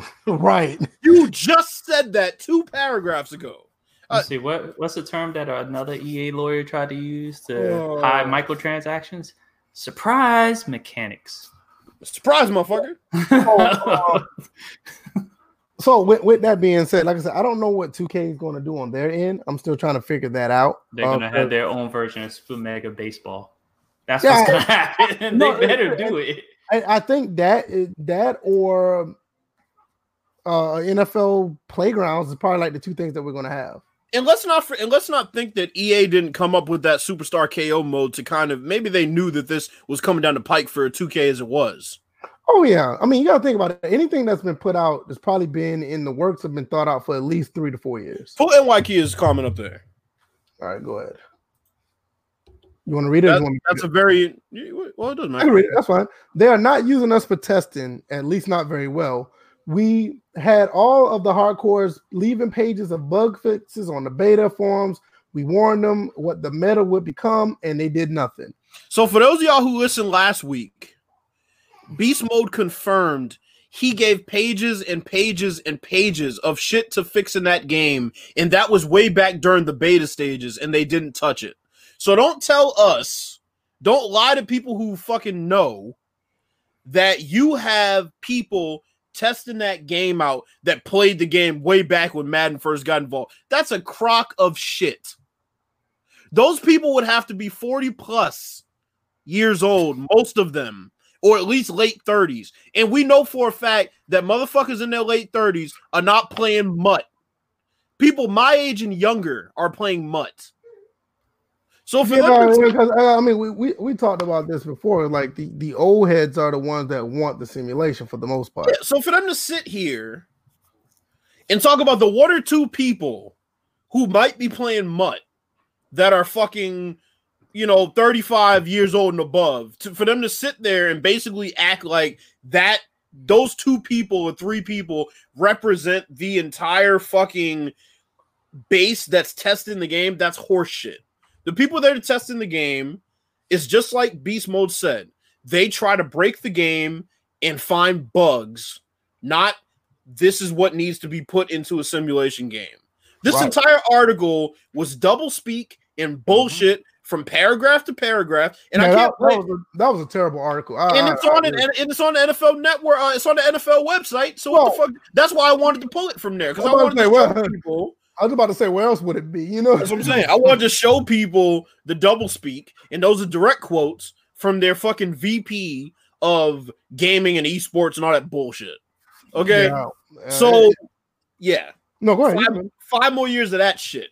Right. You just said that two paragraphs ago. Let's see what what's the term that another EA lawyer tried to use to Oh. hide microtransactions? Surprise mechanics. Surprise, motherfucker. Oh, So with, with that being said, like I said, I don't know what 2K is going to do on their end. I'm still trying to figure that out. They're Uh, gonna have their own version of Super Mega Baseball. That's Yeah, what's gonna happen. no, they better it- do it. I, I think that is, that or uh, NFL playgrounds is probably like the two things that we're going to have. And let's not for, and let's not think that EA didn't come up with that superstar KO mode to kind of maybe they knew that this was coming down the pike for a 2K as it was. Oh yeah, I mean you got to think about it. Anything that's been put out that's probably been in the works have been thought out for at least three to four years. Full NY is comment up there. All right, go ahead. You want to read it? That- you want me to That's a very well. It doesn't matter. it. That's fine. They are not using us for testing, at least not very well. We had all of the hardcores leaving pages of bug fixes on the beta forums. We warned them what the meta would become, and they did nothing. So for those of y'all who listened last week, Beast Mode confirmed he gave pages and pages and pages of shit to fix in that game, and that was way back during the beta stages, and they didn't touch it. So don't tell us, don't lie to people who fucking know that you have people testing that game out that played the game way back when Madden first got involved. That's a crock of shit. Those people would have to be 40 plus years old, most of them, or at least late 30s. And we know for a fact that motherfuckers in their late 30s are not playing MUT. People my age and younger are playing MUT. So for You know, because, uh, I mean, we, we, we talked about this before. Like the, the old heads are the ones that want the simulation for the most part. Yeah, so for them to sit here and talk about the one or two people who might be playing MUT that are fucking, you know, 35 years old and above, to, for them to sit there and basically act like that those two people or three people represent the entire fucking base that's testing the game, that's horseshit. The people that are testing the game is just like Beast Mode said. They try to break the game and find bugs, not this is what needs to be put into a simulation game. This Right. entire article was double speak and bullshit from paragraph to paragraph, and I can't that, that, was a, that was a terrible article. I- And I- it's on I it, agree. and it's on the NFL Network. Uh, it's on the NFL website. So what the fuck? That's why I wanted to pull it from there because I I wanted to about to say, well- people. I was about to say, where else would it be? You know, That's what I'm saying. I wanted to show people the double speak, and those are direct quotes from their fucking VP of gaming and esports and all that bullshit. Okay, Yeah. Uh, so yeah, no, go ahead. five, five more years of that shit.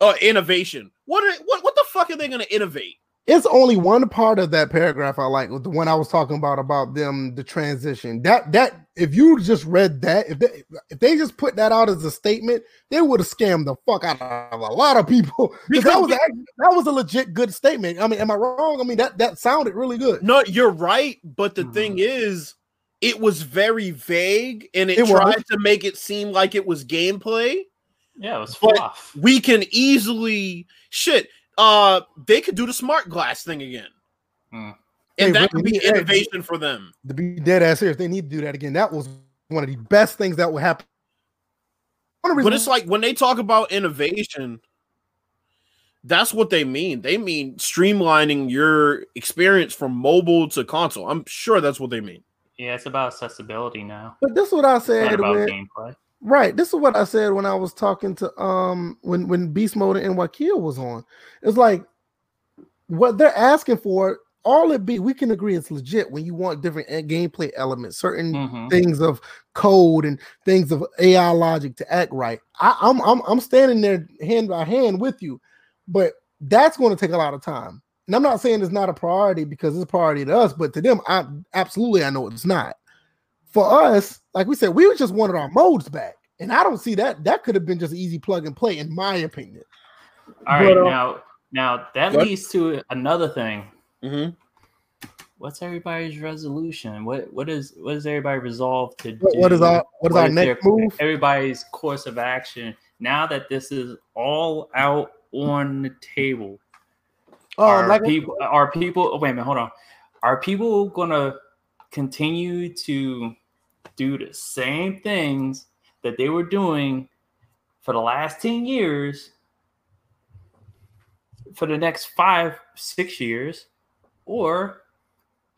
Uh, innovation. What are what what the fuck are they gonna innovate? It's only one part of that paragraph I like, the one I was talking about about them the transition. That that if you just read that, if they if they just put that out as a statement, they would have scammed the fuck out of a lot of people. Because that was we- act- that was a legit good statement. I mean, am I wrong? I mean that that sounded really good. No, you're right, but the Mhm. thing is, it was very vague, and it, It was. tried to make it seem like it was gameplay. Yeah, it was But- fluff. we can easily shit. Uh, they could do the smart glass thing again, Hmm. They and that could be need- hey, innovation for them. To be dead ass serious, they need to do that again. That was one of the best things that would happen. One But it's like when they talk about innovation, that's what they mean. They mean streamlining your experience from mobile to console. I'm sure that's what they mean. Yeah, it's about accessibility now. but this is what I It's not said. about gameplay. Right. This is what I said when I was talking to um when when Beast Mode and Wakil was on. It's like what they're asking for. All it be, we can agree it's legit when you want different gameplay elements, certain mm-hmm. things of code and things of AI logic to act right. I, I'm I'm I'm standing there hand by hand with you, but that's going to take a lot of time. And I'm not saying it's not a priority because it's a priority to us, but to them, I absolutely I know it's not. For us, like we said, we just wanted our modes back, and I don't see that. That could have been just easy plug and play, in my opinion. All right, but, uh, now now that what? leads to another thing. Mm-hmm. What's everybody's resolution? What what is what is everybody resolved to what, do? What is our what is what our is next their, move? Everybody's course of action now that this is all out on the table. Oh, are like people are people oh, wait a minute, hold on. Are people gonna continue to do the same things that they were doing for the last 10 years for the next five, six years? Or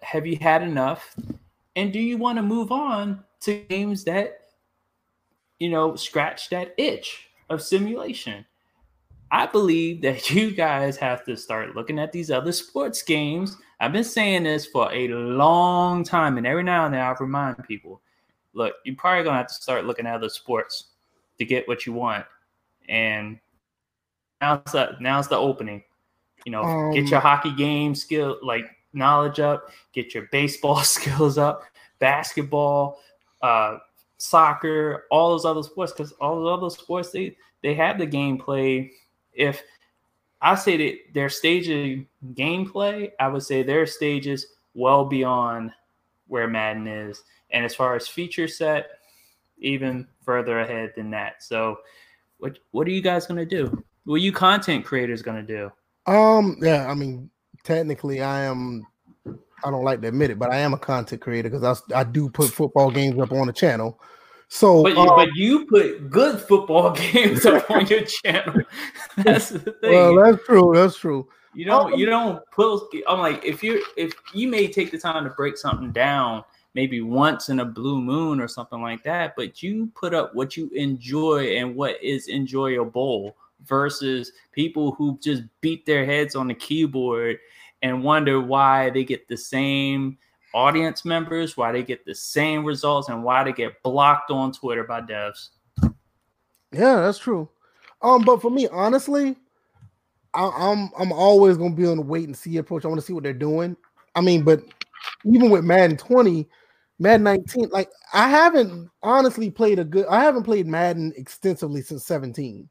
have you had enough? And do you want to move on to games that, you know, scratch that itch of simulation? I believe that you guys have to start looking at these other sports games. I've been saying this for a long time, and every now and then I remind people look, you're probably gonna have to start looking at other sports to get what you want. And now's the now's the opening. You know, um, get your hockey game skill like knowledge up, get your baseball skills up, basketball, uh, soccer, all those other sports, because all those other sports they they have the gameplay. If I say that their stage of gameplay, I would say their stages well beyond where Madden is. And as far as feature set, even further ahead than that. So what what are you guys gonna do? What are you content creators gonna do? Um, yeah, I mean, technically I am I don't like to admit it, but I am a content creator because I, I do put football games up on the channel. So, but you, um, but you put good football games up on your channel. That's the thing. Well, that's true. That's true. You don't. Um, you don't put. I'm like, if you if you may take the time to break something down maybe once in a blue moon or something like that, but you put up what you enjoy and what is enjoyable versus people who just beat their heads on the keyboard and wonder why they get the same audience members, why they get the same results, and why they get blocked on Twitter by devs. Yeah, that's true. Um, but for me, honestly, I, am I'm, I'm always gonna be on the wait and see approach. I want to see what they're doing. I mean, but even with Madden 20, Madden 19, like I haven't honestly played a good, I haven't played Madden extensively since 17.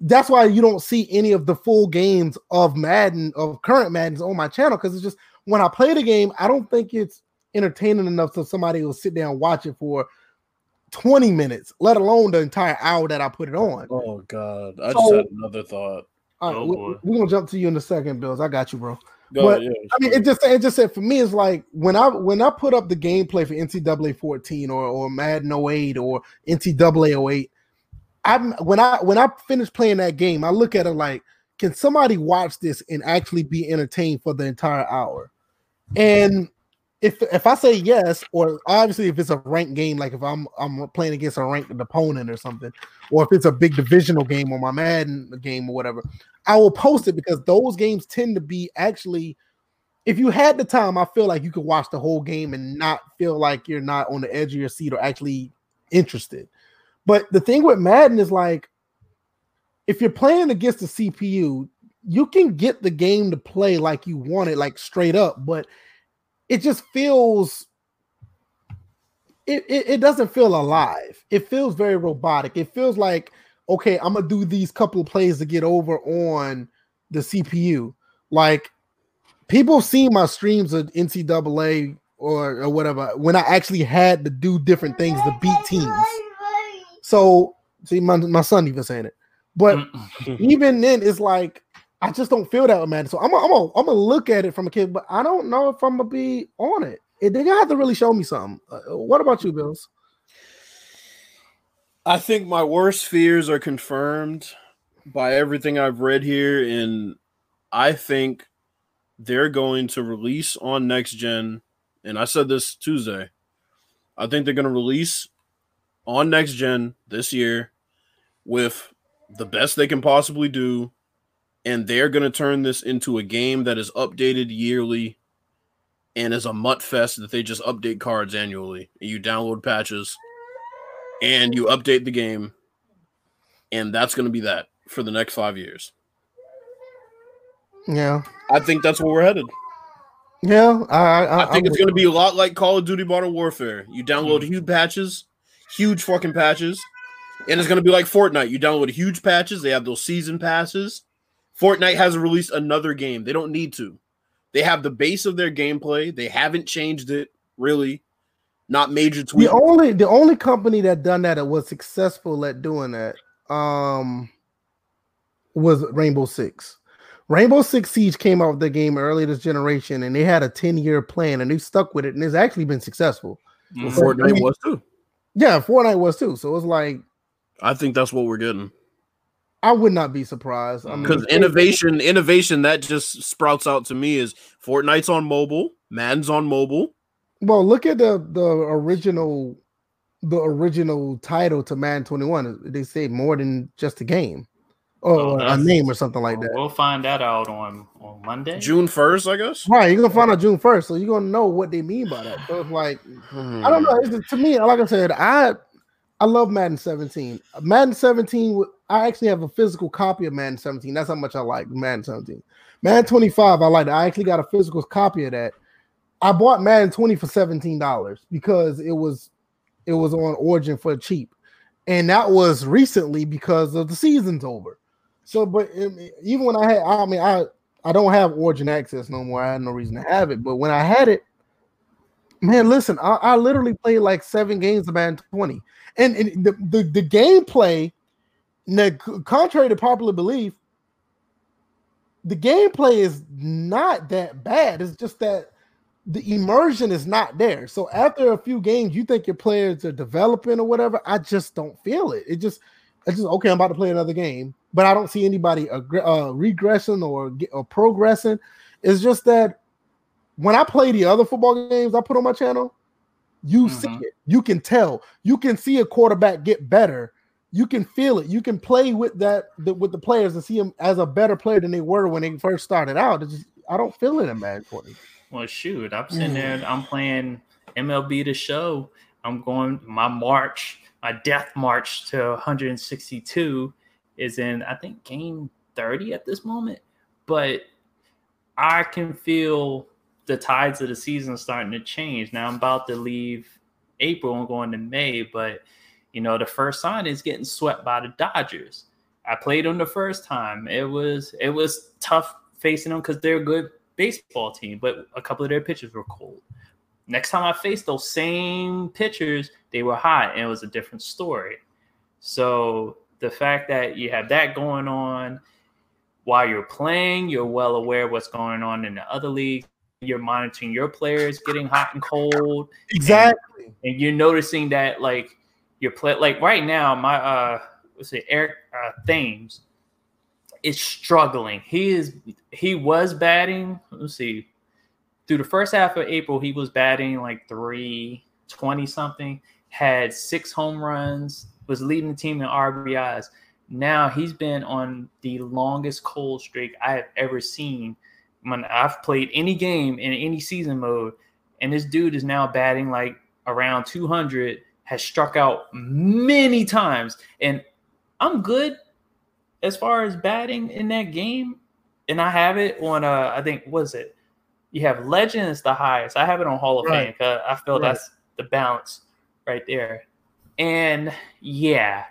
That's why you don't see any of the full games of Madden, of current Maddens on my channel, because it's just when I play the game, I don't think it's entertaining enough so somebody will sit down and watch it for 20 minutes, let alone the entire hour that I put it on. Oh god. I so, just had another thought. All right, oh, we, we're gonna jump to you in a second, Bills. I got you, bro. But yeah, I mean, it just it just said for me, it's like when I when I put up the gameplay for NCAA 14 or or Madden 08 or NCAA 08, I'm when I when I finish playing that game, I look at it like, can somebody watch this and actually be entertained for the entire hour? And if if I say yes, or obviously if it's a ranked game, like if I'm I'm playing against a ranked opponent or something, or if it's a big divisional game or my Madden game or whatever, I will post it because those games tend to be actually. If you had the time, I feel like you could watch the whole game and not feel like you're not on the edge of your seat or actually interested. But the thing with Madden is like, if you're playing against the CPU, you can get the game to play like you want it, like straight up, but it just feels it, it, it, doesn't feel alive. It feels very robotic. It feels like okay, I'm gonna do these couple of plays to get over on the CPU. Like people see my streams of NCAA or, or whatever when I actually had to do different things to beat teams. So see my, my son even saying it. But even then, it's like I just don't feel that with Madden. So I'm gonna, I'm gonna, I'm look at it from a kid, but I don't know if I'm gonna be on it. They're gonna have to really show me something. Uh, what about you, Bills? I think my worst fears are confirmed by everything I've read here, and I think they're going to release on next gen. And I said this Tuesday. I think they're going to release on next gen this year with the best they can possibly do, and they're going to turn this into a game that is updated yearly and is a MUT fest that they just update cards annually. You download patches and you update the game, and that's going to be that for the next five years. Yeah, I think that's where we're headed. yeah. I I, I think I'm it's going to be a lot like Call of Duty Modern Warfare. You download hmm. huge patches, huge fucking patches, and it's going to be like Fortnite. You download huge patches. They have those season passes. Fortnite hasn't released another game. They don't need to. They have the base of their gameplay. They haven't changed it really. Not major tweaks. The only the only company that done that that was successful at doing that um was Rainbow Six. Rainbow Six Siege came out with the game early this generation and they had a 10 year plan and they stuck with it and it's actually been successful. Mhm. Fortnite was too. Yeah, Fortnite was too. So it's like I think that's what we're getting. I would not be surprised. I mean, Because innovation, innovation that just sprouts out to me is Fortnite's on mobile, Madden's on mobile. Well, look at the the original the original title to Madden 21. They say more than just a game or Oh, a name or something like that. We'll find that out on on Monday. June first, I guess. Right, you're gonna find out June 1st, so you're gonna know what they mean by that. So it's like I don't hmm. know. It's just- to me, like I said, I I love Madden 17. Madden 17. I actually have a physical copy of Madden 17. That's how much I like Madden 17. Madden 25. I like. I actually got a physical copy of that. I bought Madden 20 for 17 dollars because it was it was on Origin for cheap, and that was recently because of the season's over. So, but um, even when I had, I mean, I I don't have Origin access no more. I had no reason to have it. But when I had it, man, listen, I, I literally played like seven games of Madden 20, and, and the, the the gameplay, contrary to popular belief, the gameplay is not that bad. It's just that the immersion is not there. So after a few games, you think your players are developing or whatever. I just don't feel it. It just, it's just okay. I'm about to play another game, but I don't see anybody uh, regressing or, or progressing. It's just that when I play the other football games I put on my channel, you see Mhm. it. You can tell. You can see a quarterback get better. You can feel it. You can play with that the, with the players and see them as a better player than they were when they first started out. It's just, I don't feel it in Madden 20. Well, shoot, I'm sitting there. I'm playing MLB The Show. I'm going my march, my death march to 162 is in I think game 30 at this moment. But I can feel the tides of the season starting to change. Now I'm about to leave April and going to May, but you know the first sign is getting swept by the Dodgers. I played them the first time. It was it was tough facing them because they're a good baseball team, but a couple of their pitchers were cold. Next time I faced those same pitchers, they were hot, and it was a different story. So the fact that you have that going on while you're playing, you're well aware what's going on in the other league. You're monitoring your players getting hot and cold, Exactly. and you're noticing that like your play like right now my uh what's it eric uh thames is struggling. He is he was batting let's see through the first half of april he was batting like 320 something had six home runs was leading the team in rbis now he's been on the longest cold streak i have ever seen when i've played any game in any season mode and this dude is now batting like around 200 has struck out many times. And i'm good as far as batting in that game and i have it on uh i think was it? You have legends the highest. I have it on hall of Right. fame because i feel Right. that's the balance right there. And yeah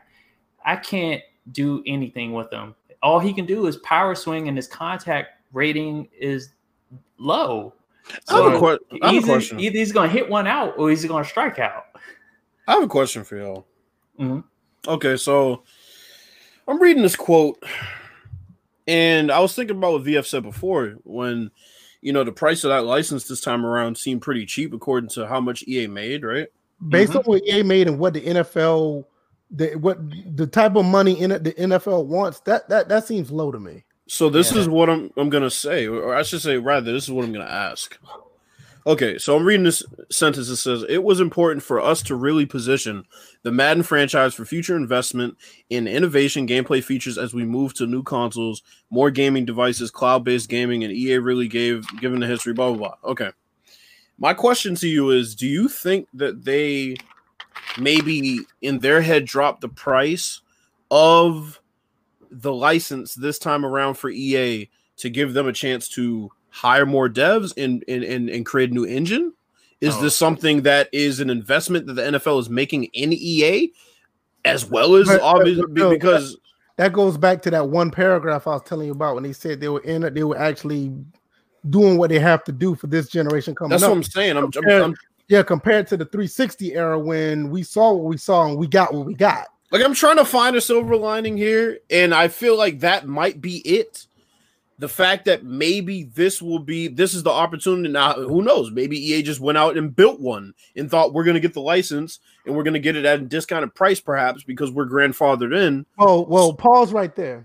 i can't do anything with him. All he can do is power swing and his contact rating is low I have, a So, que- I have a either, question. either he's going to hit one out or he's going to strike out. I have a question for y'all. Mhm. Okay, so I'm reading this quote, and I was thinking about what VF said before when you know the price of that license this time around seemed pretty cheap according to how much EA made, right? Based Mhm. on what EA made and what the NFL, the what the type of money in it the NFL wants, that that that seems low to me. So this Yeah. is what I'm I'm gonna say, or I should say rather, this is what I'm gonna ask. Okay, so I'm reading this sentence that says it was important for us to really position the Madden franchise for future investment in innovation, gameplay features as we move to new consoles, more gaming devices, cloud-based gaming, and EA really gave given the history, blah blah blah. Okay. My question to you is do you think that they maybe in their head dropped the price of the license this time around for EA to give them a chance to hire more devs and and and, and create a new engine? Is Oh. this something that is an investment that the NFL is making in EA as well as But- but- obviously but no, because That goes back to that one paragraph I was telling you about when they said they were in it, they were actually doing what they have to do for this generation coming that's up. what I'm saying. I'm, I'm, I'm yeah, compared to the 360 era when we saw what we saw and we got what we got. Like I'm trying to find a silver lining here, and I feel like that might be it. The fact that maybe this will be this is the opportunity now. Who knows? Maybe EA just went out and built one and thought we're going to get the license and we're going to get it at a discounted price, perhaps because we're grandfathered in. Oh well, pause right there.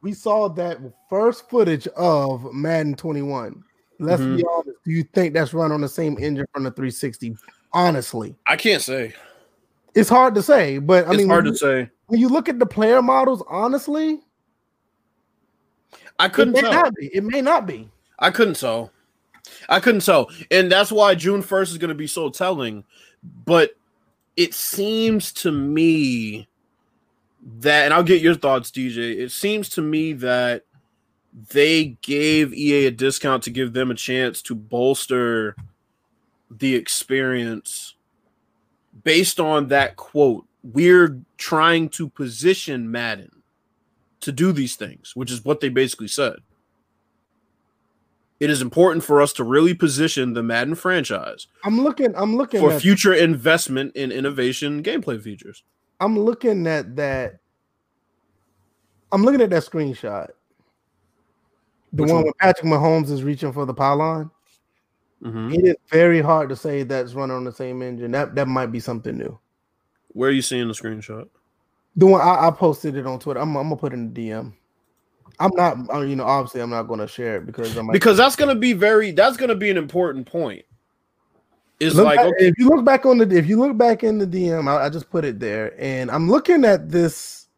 We saw that first footage of Madden 21. Let's Mhm. be honest. Do you think that's run on the same engine from the 360? Honestly, I can't say. It's hard to say, but I it's mean, hard to say. when you look at the player models, honestly, I it couldn't may tell. not be. It may not be. I couldn't tell. I couldn't tell. And that's why June 1st is going to be so telling. But it seems to me that, and I'll get your thoughts, DJ. It seems to me that they gave EA a discount to give them a chance to bolster the experience based on that quote. We're trying to position Madden to do these things, which is what they basically said it is important for us to really position the Madden franchise I'm looking. I'm looking for future investment in innovation gameplay features. I'm looking at that. I'm looking at that screenshot. The one one? where Patrick Mahomes is reaching for the pylon. Mhm. It is very hard to say that's running on the same engine. That that might be something new. Where are you seeing the screenshot? The one I, I posted it on Twitter. I'm, I'm gonna put it in the DM. I'm not, uh, you know, obviously I'm not gonna share it because I'm Because that's going to be very that's to be an important point. Is Look like back- okay, if you look back on the if you look back in the DM, I, I just put it there, and I'm looking at this.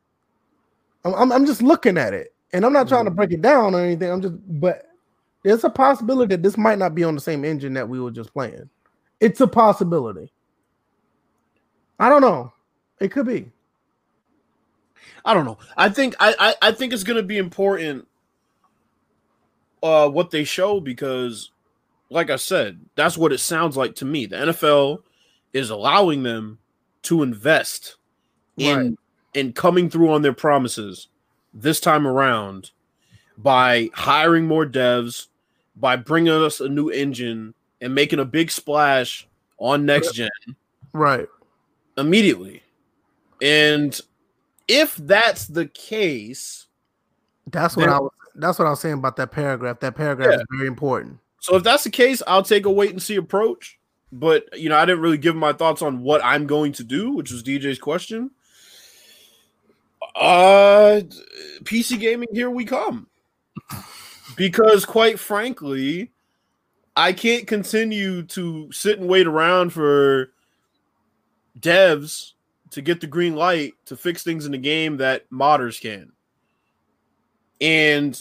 I'm, I'm I'm just looking at it, and I'm not trying to break it down or anything. I'm just, but there's a possibility that this might not be on the same engine that we were just playing. It's a possibility. I don't know. It could be. I don't know. I think I I, I think it's going to be important uh what they show because like I said, that's what it sounds like to me. The NFL is allowing them to invest in Right. in coming through on their promises this time around by hiring more devs, by bringing us a new engine and making a big splash on next gen Right. immediately. And if that's the case, That's what There- I was. That's what I was saying about that paragraph. That paragraph Yeah. is very important. so if that's the case, I'll take a wait and see approach. But you know, I didn't really give my thoughts on what I'm going to do, which was DJ's question. Uh PC gaming, here we come. Because quite frankly, I can't continue to sit and wait around for devs to get the green light to fix things in the game that modders can. And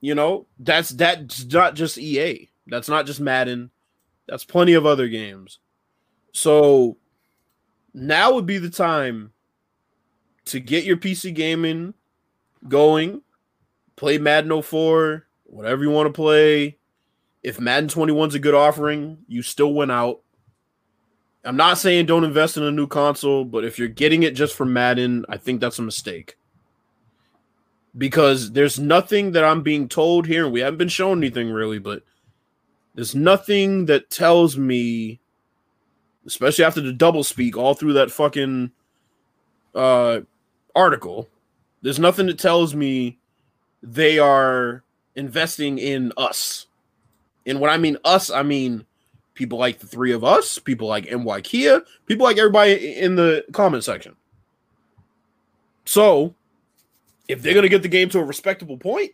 you know, that's that's not just EA. That's not just Madden. That's plenty of other games. So now would be the time to get your PC gaming going, play Madden 04, whatever you want to play. If Madden 21's a good offering, you still went out. I'm not saying don't invest in a new console, but if you're getting it just for Madden, I think that's a mistake. Because there's nothing that I'm being told here, and we haven't been shown anything really, but there's nothing that tells me, especially after the double speak all through that fucking uh article, there's nothing that tells me they are investing in us. And when I mean us, I mean people like the three of us, people like NY Kia, people like everybody in the comment section. So, if they're gonna get the game to a respectable point,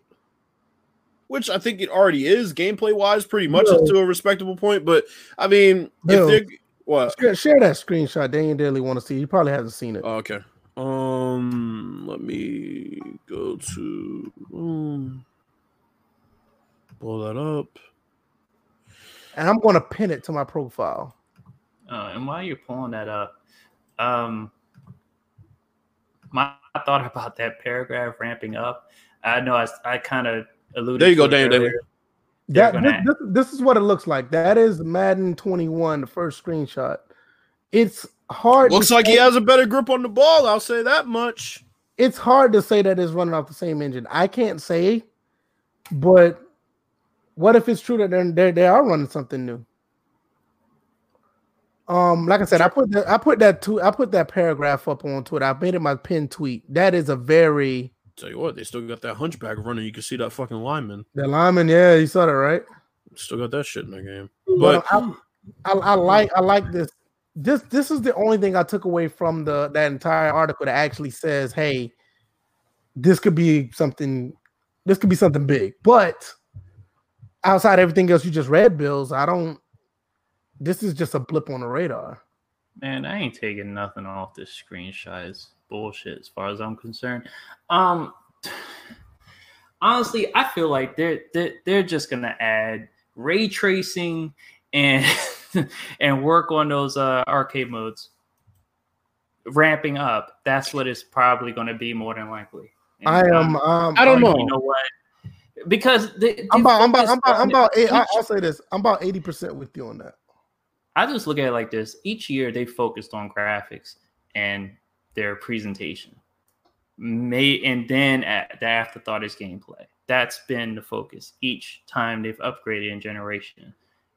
which I think it already is gameplay wise, pretty much to a respectable point. But I mean, if they're what? Share, share that screenshot. Daniel Daly want to see. He probably hasn't seen it. Oh, okay. Um, let me go to um, pull that up. and I'm going to pin it to my profile. Uh, and while you're pulling that up, um, my thought about that paragraph ramping up. I know I, I kind of alluded. There you go, to it Daniel Daly. That this, this, this is what it looks like. That is Madden 21, the first screenshot. It's hard. Looks like he has a better grip on the ball. I'll say that much. It's hard to say that it's running off the same engine. I can't say, but what if it's true that they're, they they are running something new? Um, like I said, I put that I put that to I put that paragraph up on Twitter. I made it my pin tweet. That is a very Tell you what, they still got that hunchback running. You can see that fucking lineman. the lineman. Yeah, you saw that right. Still got that shit in the game. But But I, I, I like I like this. This this is the only thing I took away from the that entire article that actually says, "Hey, this could be something. This could be something big." But outside everything else you just read, Bills, I don't. This is just a blip on the radar. Man, I ain't taking nothing off this screenshot. It's bullshit as far as I'm concerned. Um honestly, I feel like they're they're, they're just gonna add ray tracing and and work on those uh arcade modes. Ramping up. That's what it's probably gonna be more than likely. And, I um, am. Um, I don't know. You know what? Because they, they I'm about. I'm about. I'm about. I'm about eight, each, I'll say this. I'm about eighty percent with you on that. I just look at it like this. Each year they focused on graphics and their presentation. May and then at the afterthought is gameplay. That's been the focus each time they've upgraded in generation.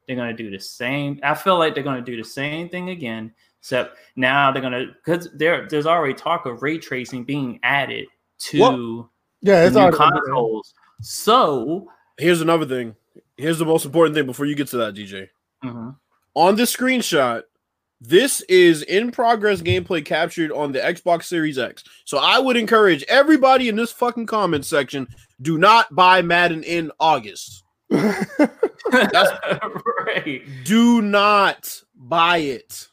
They're gonna do the same. I feel like they're gonna do the same thing again, except now they're gonna because there there's already talk of ray tracing being added to Well, Yeah, it's new consoles. So here's another thing. Here's the most important thing before you get to that, DJ. mhm. On this screenshot, this is in progress gameplay captured on the Xbox Series X. So I would encourage everybody in this fucking comment section do not buy Madden in August. right. Do not buy it.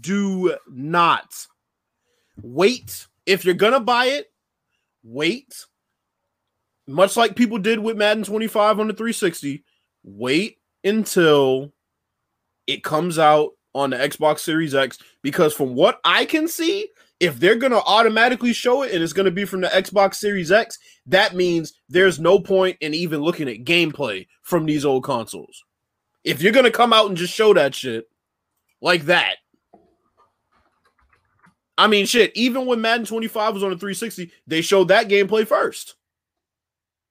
Do not. Wait. If you're going to buy it, wait. Much like people did with Madden 25 on the 360, wait until it comes out on the Xbox Series X because from what I can see, if they're going to automatically show it and it's going to be from the Xbox Series X, that means there's no point in even looking at gameplay from these old consoles. If you're going to come out and just show that shit like that, I mean, shit, even when Madden 25 was on the 360, they showed that gameplay first.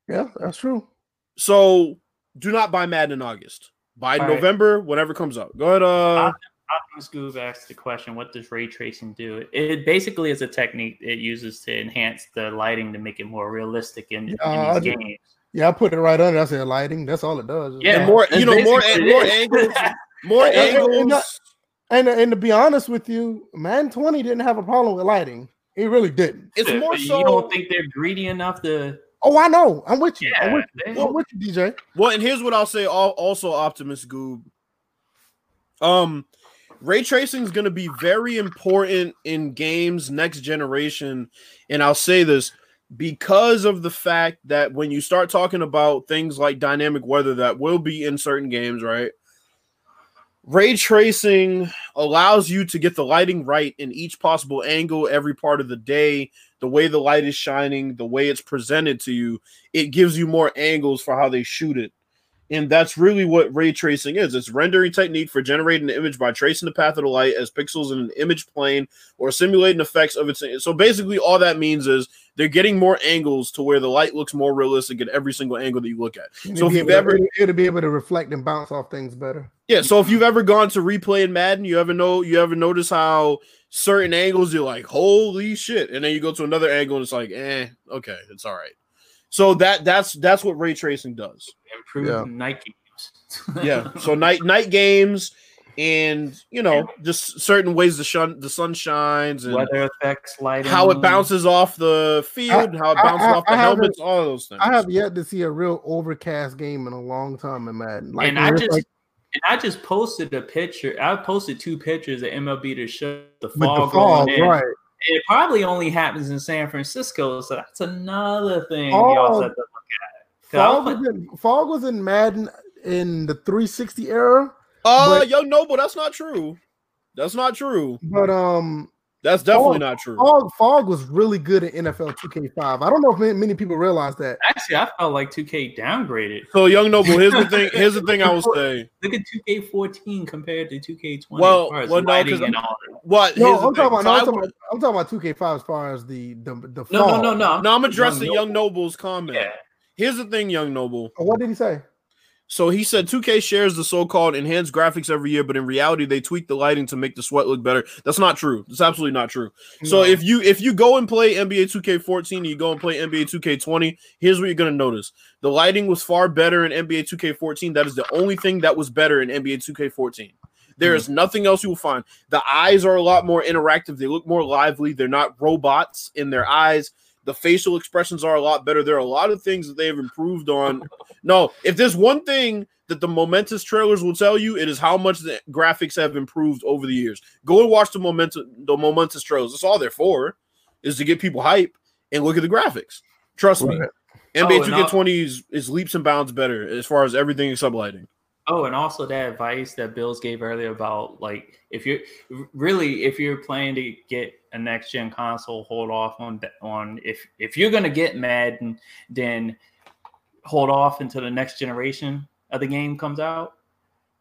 yeah, that's true. So do not buy Madden in August. Buy All right. November, whenever it comes out. Go ahead. Uh, Optimus Goob asked the question, what does ray tracing do? It basically is a technique it uses to enhance the lighting to make it more realistic in, Uh, in these games. Yeah, I put it right under. I said lighting. That's all it does. Yeah, and more, you know, more, more angles, more And- and- and angles. And and to be honest with you, Man 20 didn't have a problem with lighting. He really didn't. It's more so you so. don't think they're greedy enough to Oh, I know. I'm with you. I'm with they- you. I'm with you, DJ. Well, and here's what I'll say. Also, Optimus Goob. Um, ray tracing is going to be very important in games next generation, and I'll say this because of the fact that when you start talking about things like dynamic weather that will be in certain games, right? Ray tracing allows you to get the lighting right in each possible angle every part of the day, the way the light is shining, the way it's presented to you. It gives you more angles for how they shoot it. And that's really what ray tracing is. It's rendering technique for generating an image by tracing the path of the light as pixels in an image plane or simulating effects of its. So basically, all that means is they're getting more angles to where the light looks more realistic at every single angle that you look at. So if you've ever, to, it'll be able to reflect and bounce off things better. yeah. So if you've ever gone to replay in Madden, you ever know, you ever notice how certain angles you're like, holy shit, and then you go to another angle and it's like, eh, okay, it's all right. So that that's that's what ray tracing does. improve Yeah. night games. yeah so night night games and you know, just certain ways the sun the sun shines and Weather effects, lighting, how it bounces off the field, how it bounces I- off the helmets, all those things. I have yet to see a real overcast game in a long time in Madden. Like, and I just like and I just posted a picture. I posted two pictures of MLB to show the with fog the fog, going in. right? And it probably only happens in San Francisco, so that's another thing Oh, y'all have to look at. 'Cause I Fog was was, in, fog was in Madden in the 360 era, uh, but- Young Noble, that's not true. That's not true. but um, That's definitely Fog- not true. Fog Fog was really good at NFL 2K5. I don't know if many, many people realize that. actually I felt like 2K downgraded. So, Young Noble, here's the thing. Here's the thing I will say. Look at 2K14 compared to 2K20. Well- as far as well, no, lighting 'cause and all that. What? No, I'm talking about. No, I I'm, talking about I'm talking about 2K5 as far as the the the No, no, fog. no, no. no, I'm addressing Young Young Noble's comment. Yeah. Here's the thing, Young Noble. Oh, What did he say? So he said 2K shares the so-called enhanced graphics every year, but in reality, they tweak the lighting to make the sweat look better. That's not true. That's absolutely not true. So if you if you go and play NBA 2K14 and you go and play NBA 2K20, here's what you're gonna notice: the lighting was far better in NBA 2K14. That is the only thing that was better in NBA 2K14. There is hmm. nothing else you will find. The eyes are a lot more interactive. They look more lively. They're not robots in their eyes. The facial expressions are a lot better. There are a lot of things that they have improved on. No, if there's one thing that the momentous trailers will tell you, it is how much the graphics have improved over the years. Go and watch the momentous the momentous trailers. That's all they're for, is to get people hype and look at the graphics. Trust me. NBA Oh, and I'll- 2K20 is, is leaps and bounds better as far as everything except lighting. Oh, and also that advice that Bills gave earlier about like if you're really if you're planning to get a next gen console, hold off on on if if you're gonna get Madden, then hold off until the next generation of the game comes out.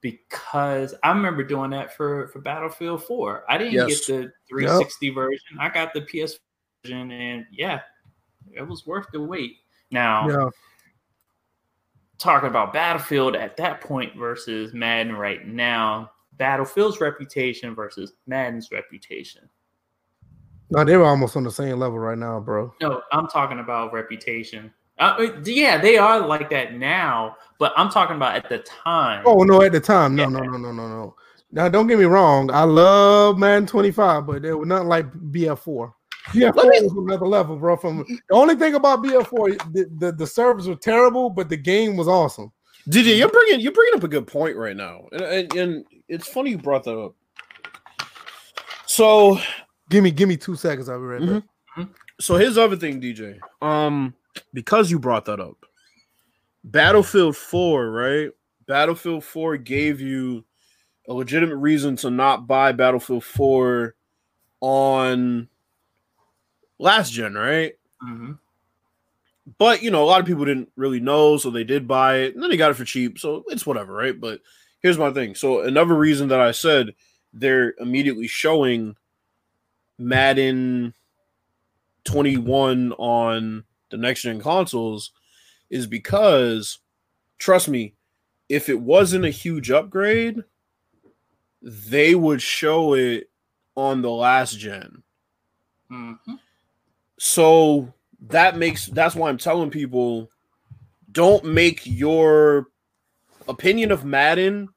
Because I remember doing that for for Battlefield 4. I didn't Yes. get the 360 version. I got the PS version, and yeah, it was worth the wait. Now Yeah, talking about Battlefield at that point versus Madden right now, Battlefield's reputation versus Madden's reputation. No, they were almost on the same level right now, bro. No, I'm talking about reputation. Uh, yeah, they are like that now, but I'm talking about at the time. Oh no, at the time, no, Yeah. no, no, no, no, no. Now, don't get me wrong. I love Madden 25, but they were nothing like BF4. BF4 was another level, bro. From the only thing about BF4, the, the, the servers were terrible, but the game was awesome. DJ, you're bringing you're bringing up a good point right now, and, and, and it's funny you brought that up. So Give me, give me two seconds. I'll be right back. Mhm. So here's the other thing, DJ. Um, because you brought that up, Battlefield 4, right? Battlefield 4 gave you a legitimate reason to not buy Battlefield 4 on last gen, right? Mhm. But you know, a lot of people didn't really know, so they did buy it, and then they got it for cheap, so it's whatever, right? But here's my thing. So another reason that I said they're immediately showing Madden 21 on the next gen consoles is because trust me, if it wasn't a huge upgrade, they would show it on the last gen. Mhm. So that makes that's why I'm telling people don't make your opinion of Madden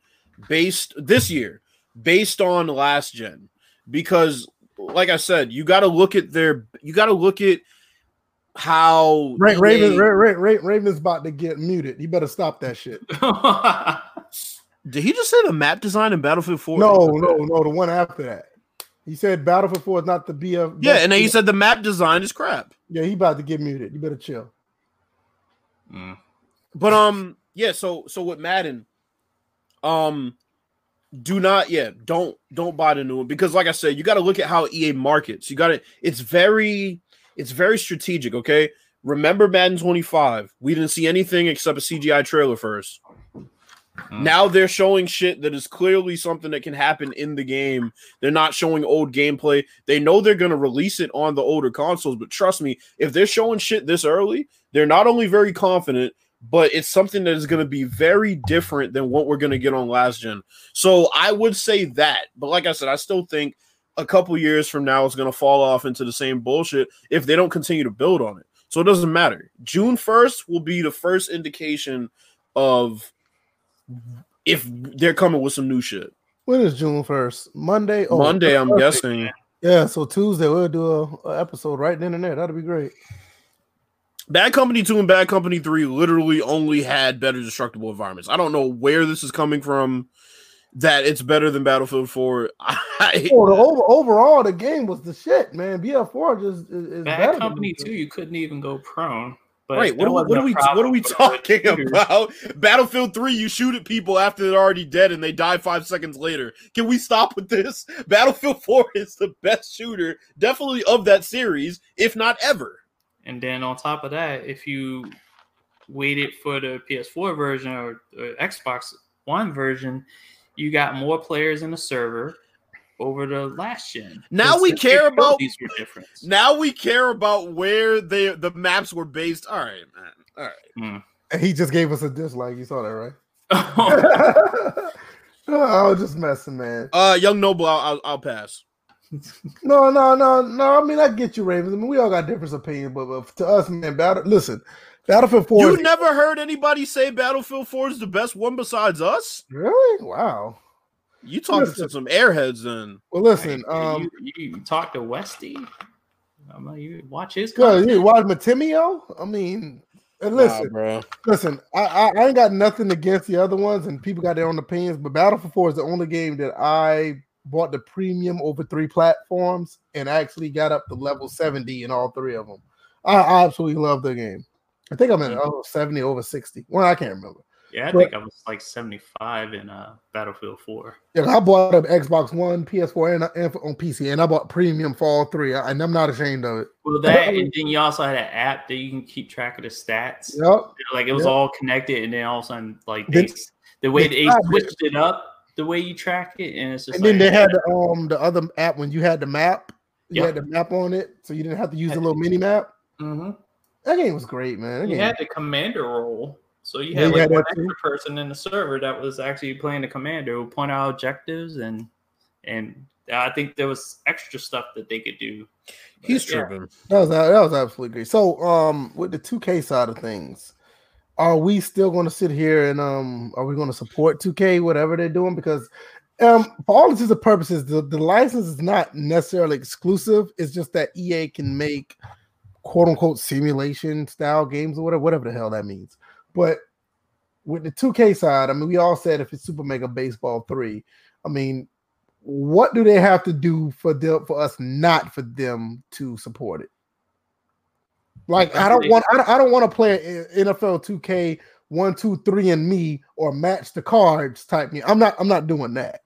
based this year based on last gen because like I said, you got to look at their you got to look at how Ra- EA Raven, Ra- Ra- Ra- Raven's about to get muted. You better stop that shit. Did he just say the map design in Battlefield 4? No, no, no. The one after that. He said Battlefield 4 is not the BF. Yeah, and then he said the map design is crap. Yeah, he about to get muted. You better chill. Mm. But um, yeah. So so with Madden, um, do not yeah don't don't buy the new one because like I said, you got to look at how EA markets. You got to it's very it's very strategic. Okay, remember Madden 25? We didn't see anything except a CGI trailer first. Mm. Now they're showing shit that is clearly something that can happen in the game. They're not showing old gameplay. They know they're going to release it on the older consoles, but trust me, if they're showing shit this early, they're not only very confident, but it's something that is going to be very different than what we're going to get on last gen. So I would say that. But like I said, I still think a couple years from now it's going to fall off into the same bullshit if they don't continue to build on it. So it doesn't matter. June 1st will be the first indication of if they're coming with some new shit. When is June first? Monday. Oh, Monday, I'm Thursday. guessing. Yeah, so Tuesday we'll do a, a, episode right then and there. That'd be great. Bad Company 2 and Bad Company 3 literally only had better destructible environments. I don't know where this is coming from that it's better than Battlefield 4. I, oh, the over, overall, the game was the shit, man. BF4 just is, is Bad Company 2, you couldn't even go prone. But right, what, what, are we what are we talking about? Battlefield 3, you shoot at people after they're already dead and they die five seconds later. Can we stop with this? Battlefield 4 is the best shooter, definitely of that series, if not ever. And then on top of that, if you waited for the PS4 version or, or Xbox One version, you got more players in the server over the last gen. Now we care about these were different. Now we care about where they the maps were based. All right, man. All right. Mm. And he just gave us a dislike. You saw that, right? I was just messing, man. Uh, young noble, I'll, I'll, I'll pass. no, no, no, no. I mean, I get you, Ravens. I mean, we all got different opinions, but, but to us, man, battle. Listen, Battlefield Four. You is, never heard anybody say Battlefield Four is the best one besides us? Really? Wow. You talking listen. to some airheads then? Well, listen. Um, you, you, you talk to Westy. I'm like, you watch his. Content. Yeah, you watch Matimio. I mean, and listen, nah, bro. listen. I, I, I ain't got nothing against the other ones, and people got their own opinions. But Battlefield Four is the only game that I bought the premium over three platforms and actually got up to level 70 in all three of them. I, I absolutely love the game. I think I'm at oh, 70 over 60. Well, I can't remember. Yeah, I but, think I was like 75 in uh, Battlefield 4. Yeah, I bought an Xbox One, PS4, and, and, on PC, and I bought premium for all three, and I'm not ashamed of it. Well, that, and then you also had an app that you can keep track of the stats. Yep. Like it was yep. all connected, and then all of a sudden, like they, the way they, they switched it up, the way you track it, and it's just. And like, then they had the um the other app when you had the map, you yep. had the map on it, so you didn't have to use a little mini map. Mm-hmm. That game was great, man. That you game. had the commander role. So you had yeah, like one extra person in the server that was actually playing the commander who point out objectives and and I think there was extra stuff that they could do. He's yeah. tripping. That was that was absolutely great. So um with the 2K side of things, are we still going to sit here and um are we going to support 2K whatever they're doing? Because um for all intents and purposes the, the license is not necessarily exclusive. It's just that EA can make quote unquote simulation style games or whatever whatever the hell that means. But with the 2K side, I mean, we all said if it's Super Mega Baseball 3, I mean, what do they have to do for them for us not for them to support it? Like I don't want I don't, want to play NFL 2K one, two, three, and me or match the cards type me. I'm not I'm not doing that.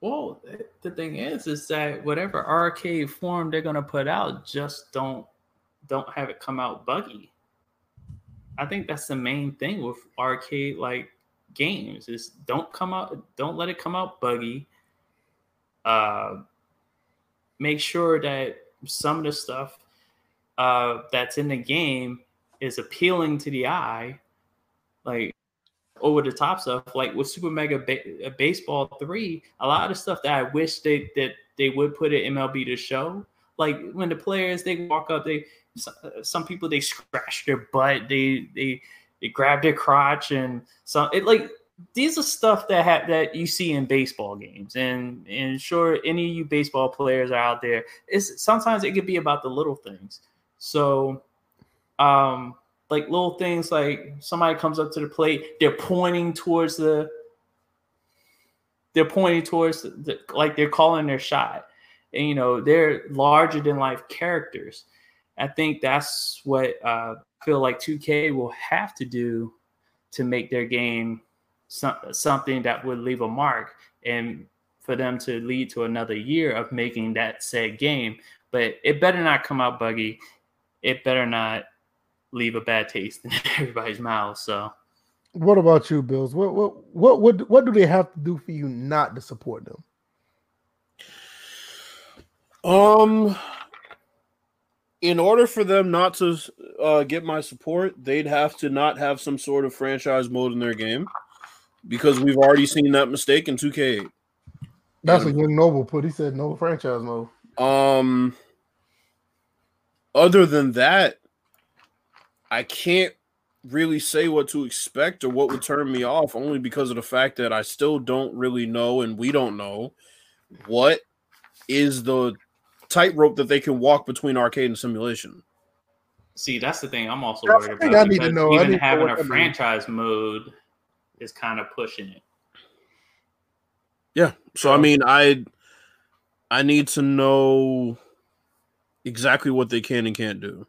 Well, the thing is, is that whatever arcade form they're gonna put out, just don't don't have it come out buggy. I think that's the main thing with arcade like games is don't come out don't let it come out buggy. Uh make sure that some of the stuff uh that's in the game is appealing to the eye like over the top stuff like with super mega ba- uh, baseball 3 a lot of stuff that i wish they that they would put at mlb to show like when the players they walk up they some people they scratch their butt, they they they grab their crotch, and some it like these are stuff that ha- that you see in baseball games, and and sure any of you baseball players are out there. It's sometimes it could be about the little things. So, um, like little things like somebody comes up to the plate, they're pointing towards the, they're pointing towards the, the like they're calling their shot, and you know they're larger than life characters I think that's what uh, I feel like 2K will have to do to make their game some, something that would leave a mark and for them to lead to another year of making that said game. But it better not come out buggy. It better not leave a bad taste in everybody's mouth. So, what about you, Bills? What what what what what do they have to do for you not to support them? Um, in order for them not to uh, get my support, they'd have to not have some sort of franchise mode in their game because we've already seen that mistake in 2K. That's and, what Young Noble put. He said no franchise mode. Um, other than that, I can't really say what to expect or what would turn me off only because of the fact that I still don't really know and we don't know what is the tightrope that they can walk between arcade and simulation. See, that's the thing I'm also That's worried about. I need to because know. I Even need to know having a that means. franchise mode is kind of pushing it. Yeah. So I mean, I I need to know exactly what they can and can't do.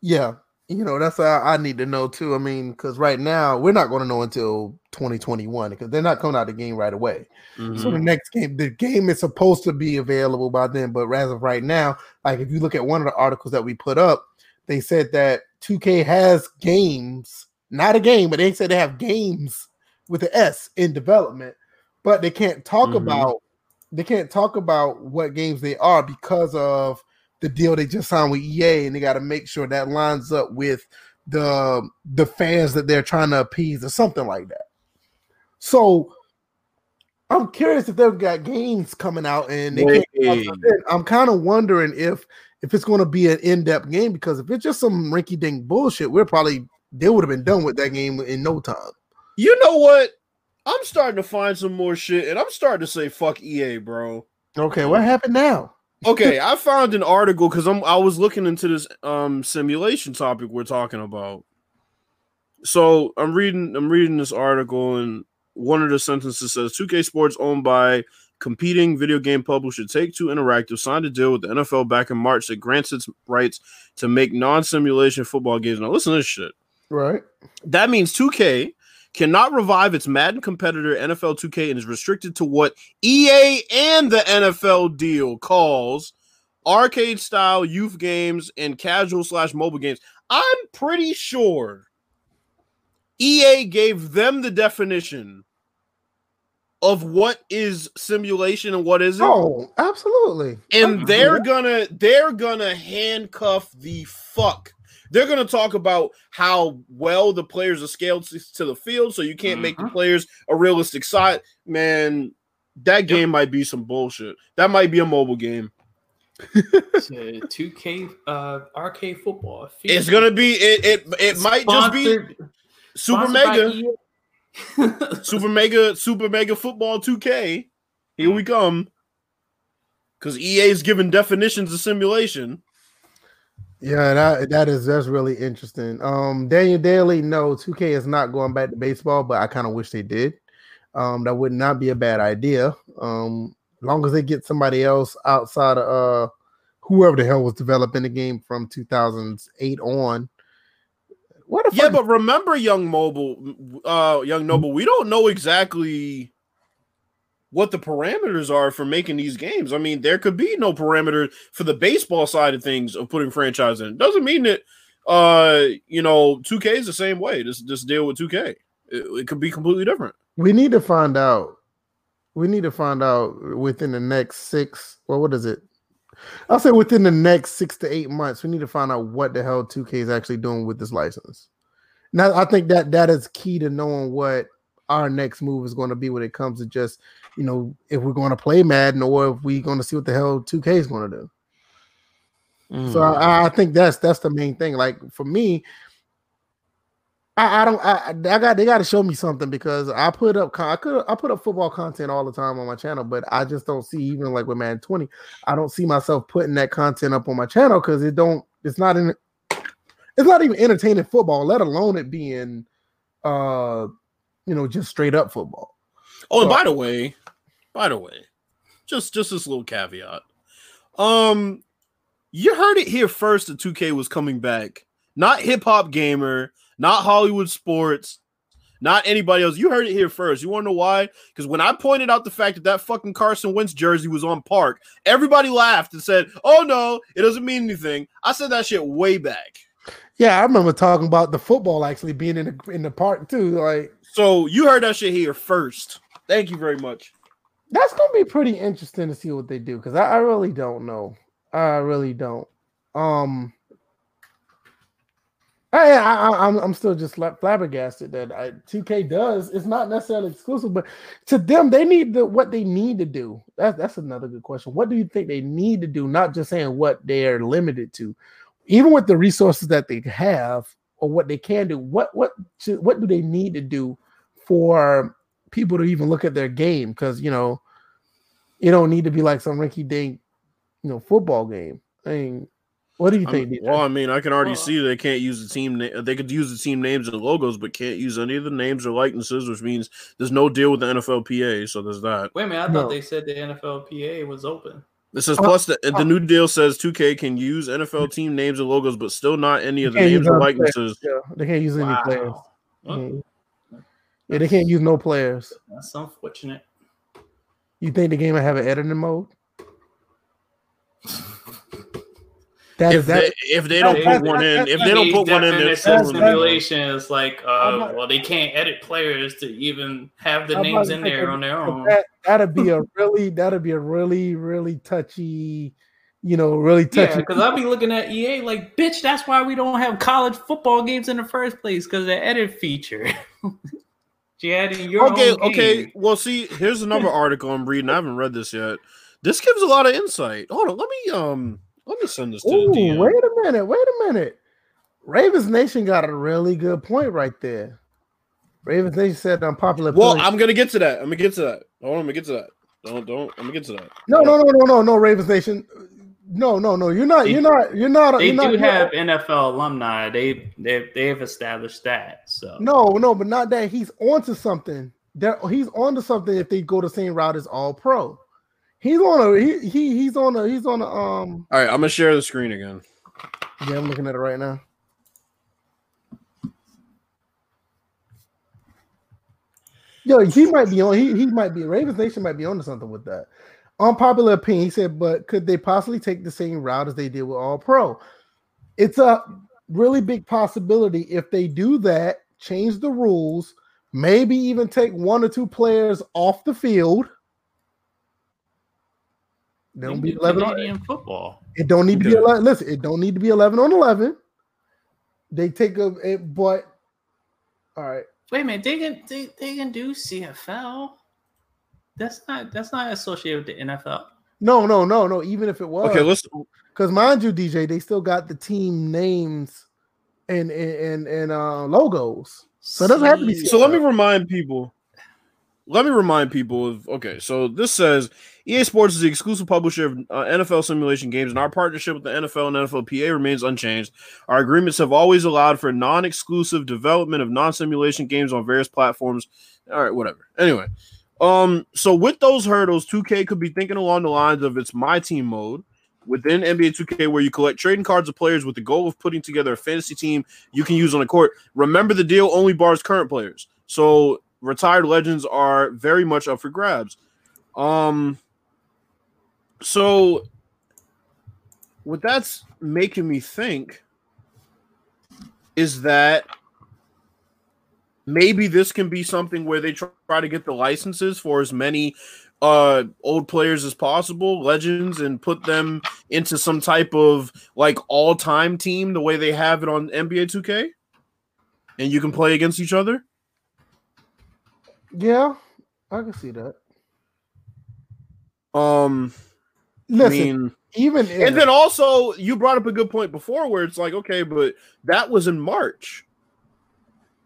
Yeah, you know that's how I need to know too. I mean, because right now we're not going to know until 2021 because they're not coming out the game right away. So Mhm. the next game, the game is supposed to be available by then, but as of right now, like if you look at one of the articles that we put up, they said that 2K has games, not a game, but they said they have games with an S in development, but they can't talk Mhm. about they can't talk about what games they are because of the deal they just signed with EA, and they got to make sure that lines up with the the fans that they're trying to appease or something like that. So I'm curious if they've got games coming out and they can't come out Wait. till then. I'm kind of wondering if if it's going to be an in-depth game because if it's just some rinky-dink bullshit, we're probably they would have been done with that game in no time. You know what? I'm starting to find some more shit, and I'm starting to say fuck EA, bro. Okay, what happened now? Okay, I found an article because I'm I was looking into this um simulation topic we're talking about. So I'm reading I'm reading this article, and one of the sentences says 2K Sports owned by competing video game publisher Take Two Interactive signed a deal with the NFL back in March that grants its rights to make non-simulation football games. Now listen to this shit. Right. That means 2K cannot revive its Madden competitor NFL 2K and is restricted to what EA and the NFL deal calls arcade style youth games and casual slash mobile games. I'm pretty sure EA gave them the definition of what is simulation and what isn't Oh, absolutely. and they're gonna they're gonna handcuff the fuck. They're gonna talk about how well the players are scaled to to the field, so you can't make the Mhm. players a realistic side. Man, that game might be some bullshit. That might be a mobile game. 2K uh, arcade football. It's gonna be it. It, it might just be super mega, super mega, super mega football 2K. Here we come. Because EA is giving definitions of simulation. Yeah, that that is that's really interesting. Um, Daniel Daly, no, 2K is not going back to baseball, but I kind of wish they did. Um, that would not be a bad idea. Um, as long as they get somebody else outside of uh whoever the hell was developing the game from 2008 on. What Yeah, fuck? but remember, young mobile, uh, young noble, we don't know exactly what the parameters are for making these games. I mean, there could be no parameter for the baseball side of things of putting franchise in. Doesn't mean that, uh, you know, 2K is the same way. Just just deal with 2K. It, it could be completely different. we need to find out. We need to find out within the next six. Well, what is it? I'll say within the next six to eight months, we need to find out what the hell 2K is actually doing with this license. Now, I think that that is key to knowing what our next move is going to be when it comes to just, you know, if we're going to play Madden or if we're going to see what the hell 2K is going to do. So I, I think that's that's the main thing. Like for me, I, I don't I, I got they got to show me something because I put up I could I put up football content all the time on my channel, but I just don't see even like with Madden 20, I don't see myself putting that content up on my channel because it don't it's not in it's not even entertaining football, let alone it being uh you know just straight up football. Oh, and by the way, by the way, just just this little caveat. Um, you heard it here first. that 2K was coming back. Not hip hop gamer, not Hollywood sports, not anybody else. You heard it here first. You want to know why? Because when I pointed out the fact that that fucking Carson Wentz jersey was on Park, everybody laughed and said, "Oh no, it doesn't mean anything." I said that shit way back. Yeah, I remember talking about the football actually being in the in the park too. Like So you heard that shit here first. Thank you very much. that's gonna be pretty interesting to see what they do because I, I really don't know. I really don't. Um, I, I, I I'm I'm still just flabbergasted that I, 2K does. It's not necessarily exclusive, but to them, they need the what they need to do. That's that's another good question. What do you think they need to do? Not just saying what they are limited to, even with the resources that they have or what they can do. What what what do they need to do for people to even look at their game? Because you know, it don't need to be like some rinky dink, you know, football game. I mean, what do you think? I'm, well, I mean, I can already well, see they can't use the team. Na- they could use the team names and logos, but can't use any of the names or likenesses, which means there's no deal with the NFLPA. So there's that. Wait a minute, I no. thought they said the NFLPA was open. This is uh, plus the, the uh, new deal says 2K can use NFL team names and logos, but still not any of the names or likenesses. Yeah, they can't use any wow. players. Yeah, they can't use no players. That's unfortunate. You think the game will have an editing mode? That, if, that, they, if they don't put one in, if they don't put one in, their simulation is like, uh, well, they can't edit players to even have the names in there on their own. That, that'd be a really, that'd be a really, really touchy, you know, really touchy. Yeah, because I'll be looking at EA like, bitch, that's why we don't have college football games in the first place because the edit feature. okay, okay. Well, see, here's another article I'm reading. I haven't read this yet. This gives a lot of insight. Hold on, let me um let me send this to Ooh, the DM. Wait a minute. Wait a minute. Ravens Nation got a really good point right there. Ravens Nation said unpopular. Well, I'm gonna get to that. I'm gonna get to that. Hold on, I'm gonna get to that. Don't don't. I'm gonna get to that. No, no, no, no, no, no. Ravens Nation. No, no, no. You're not. They, you're not. You're not. They you're do not, have NFL alumni. They they they've established that. So no, no, but not that. He's onto something. That he's onto something. If they go the same route as All Pro. He's on a he, he he's on a he's on a um. All right, I'm gonna share the screen again. Yeah, I'm looking at it right now. Yo, he might be on. He he might be. Ravens Nation might be on to something with that. Unpopular opinion. He said, but could they possibly take the same route as they did with All Pro? It's a really big possibility if they do that. Change the rules. Maybe even take one or two players off the field don't be eleven Canadian on football. It don't need to be eleven. Listen, it don't need to be eleven on eleven. They take a it, but all right. Wait a minute, they can they, they can do CFL. That's not that's not associated with the NFL. No, no, no, no. Even if it was okay, let's because mind you, DJ, they still got the team names and and and uh, logos. So it doesn't have to be. So let me remind people let me remind people of okay, so this says EA Sports is the exclusive publisher of uh, NFL simulation games, and our partnership with the NFL and NFLPA remains unchanged. Our agreements have always allowed for non exclusive development of non simulation games on various platforms. All right, whatever. Anyway, um, so with those hurdles, 2K could be thinking along the lines of its My Team mode within NBA 2K, where you collect trading cards of players with the goal of putting together a fantasy team you can use on the court. Remember, the deal only bars current players. So retired legends are very much up for grabs. Um, so what that's making me think is that maybe this can be something where they try to get the licenses for as many uh old players as possible, legends, and put them into some type of like all-time team the way they have it on NBA 2K. And you can play against each other. Yeah, I can see that. Um, listen, I mean, even if, and then also you brought up a good point before where it's like, okay, but that was in March.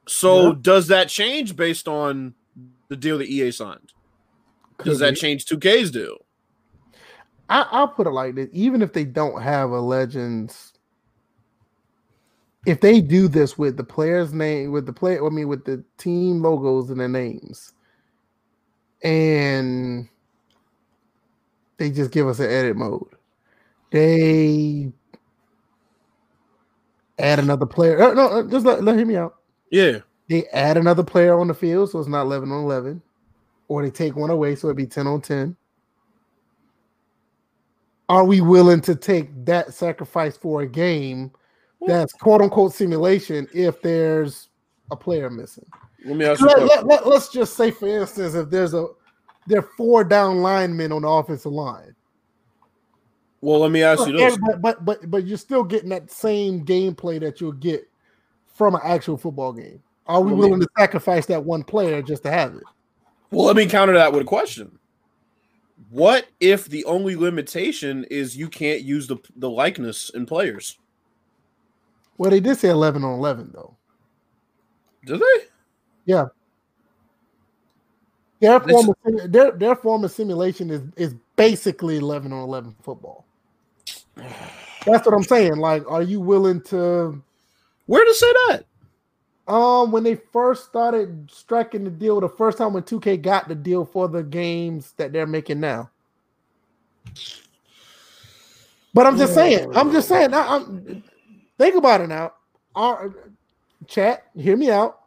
So yeah. does that change based on the deal that EA signed? Does that change 2K's deal? I, I'll put it like this: even if they don't have a Legends if they do this with the players' name, with the player, I mean, with the team logos and their names, and they just give us an edit mode, they add another player. Uh, no, uh, just let, let hear me out. Yeah, they add another player on the field, so it's not eleven on eleven, or they take one away, so it'd be ten on ten. Are we willing to take that sacrifice for a game? that's quote unquote simulation if there's a player missing. Let me ask you. Let, let, let, let's just say, for instance, if there's a there are four down linemen on the offensive line. Well, let me ask you this. But, but but but you're still getting that same gameplay that you'll get from an actual football game. Are we willing to sacrifice that one player just to have it? Well, let me counter that with a question. What if the only limitation is you can't use the the likeness in players? Well, they did say eleven on eleven though. Did they? Yeah. Their form of their their form of simulation is is basically eleven on eleven football. That's what I'm saying. Like, are you willing to? Where to say that? Um, when they first started striking the deal, the first time when 2K got the deal for the games that they're making now. But I'm just saying, I'm just saying. I, am think about it now. Chat, hear me out.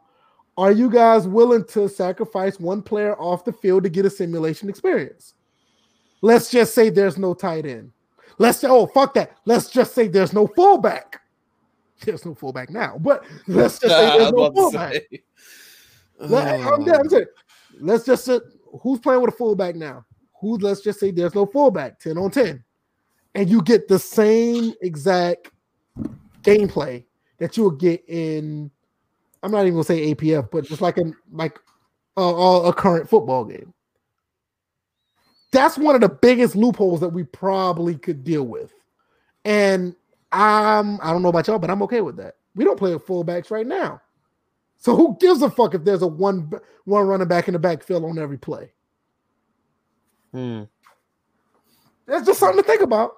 Are you guys willing to sacrifice one player off the field to get a simulation experience? Let's just say there's no tight end. Let's say, oh fuck that. Let's just say there's no fullback. There's no fullback now, but let's just say there's no fullback. Let, I'm, I'm saying, let's just say who's playing with a fullback now? Who? Let's just say there's no fullback, ten on ten, and you get the same exact gameplay that you would get in. I'm not even gonna say APF, but just like a like a current football game. That's one of the biggest loopholes that we probably could deal with, and I'm I don't know about y'all, but I'm okay with that. We don't play with fullbacks right now. So who gives a fuck if there's a one one running back in the backfield on every play? Hmm. That's just something to think about.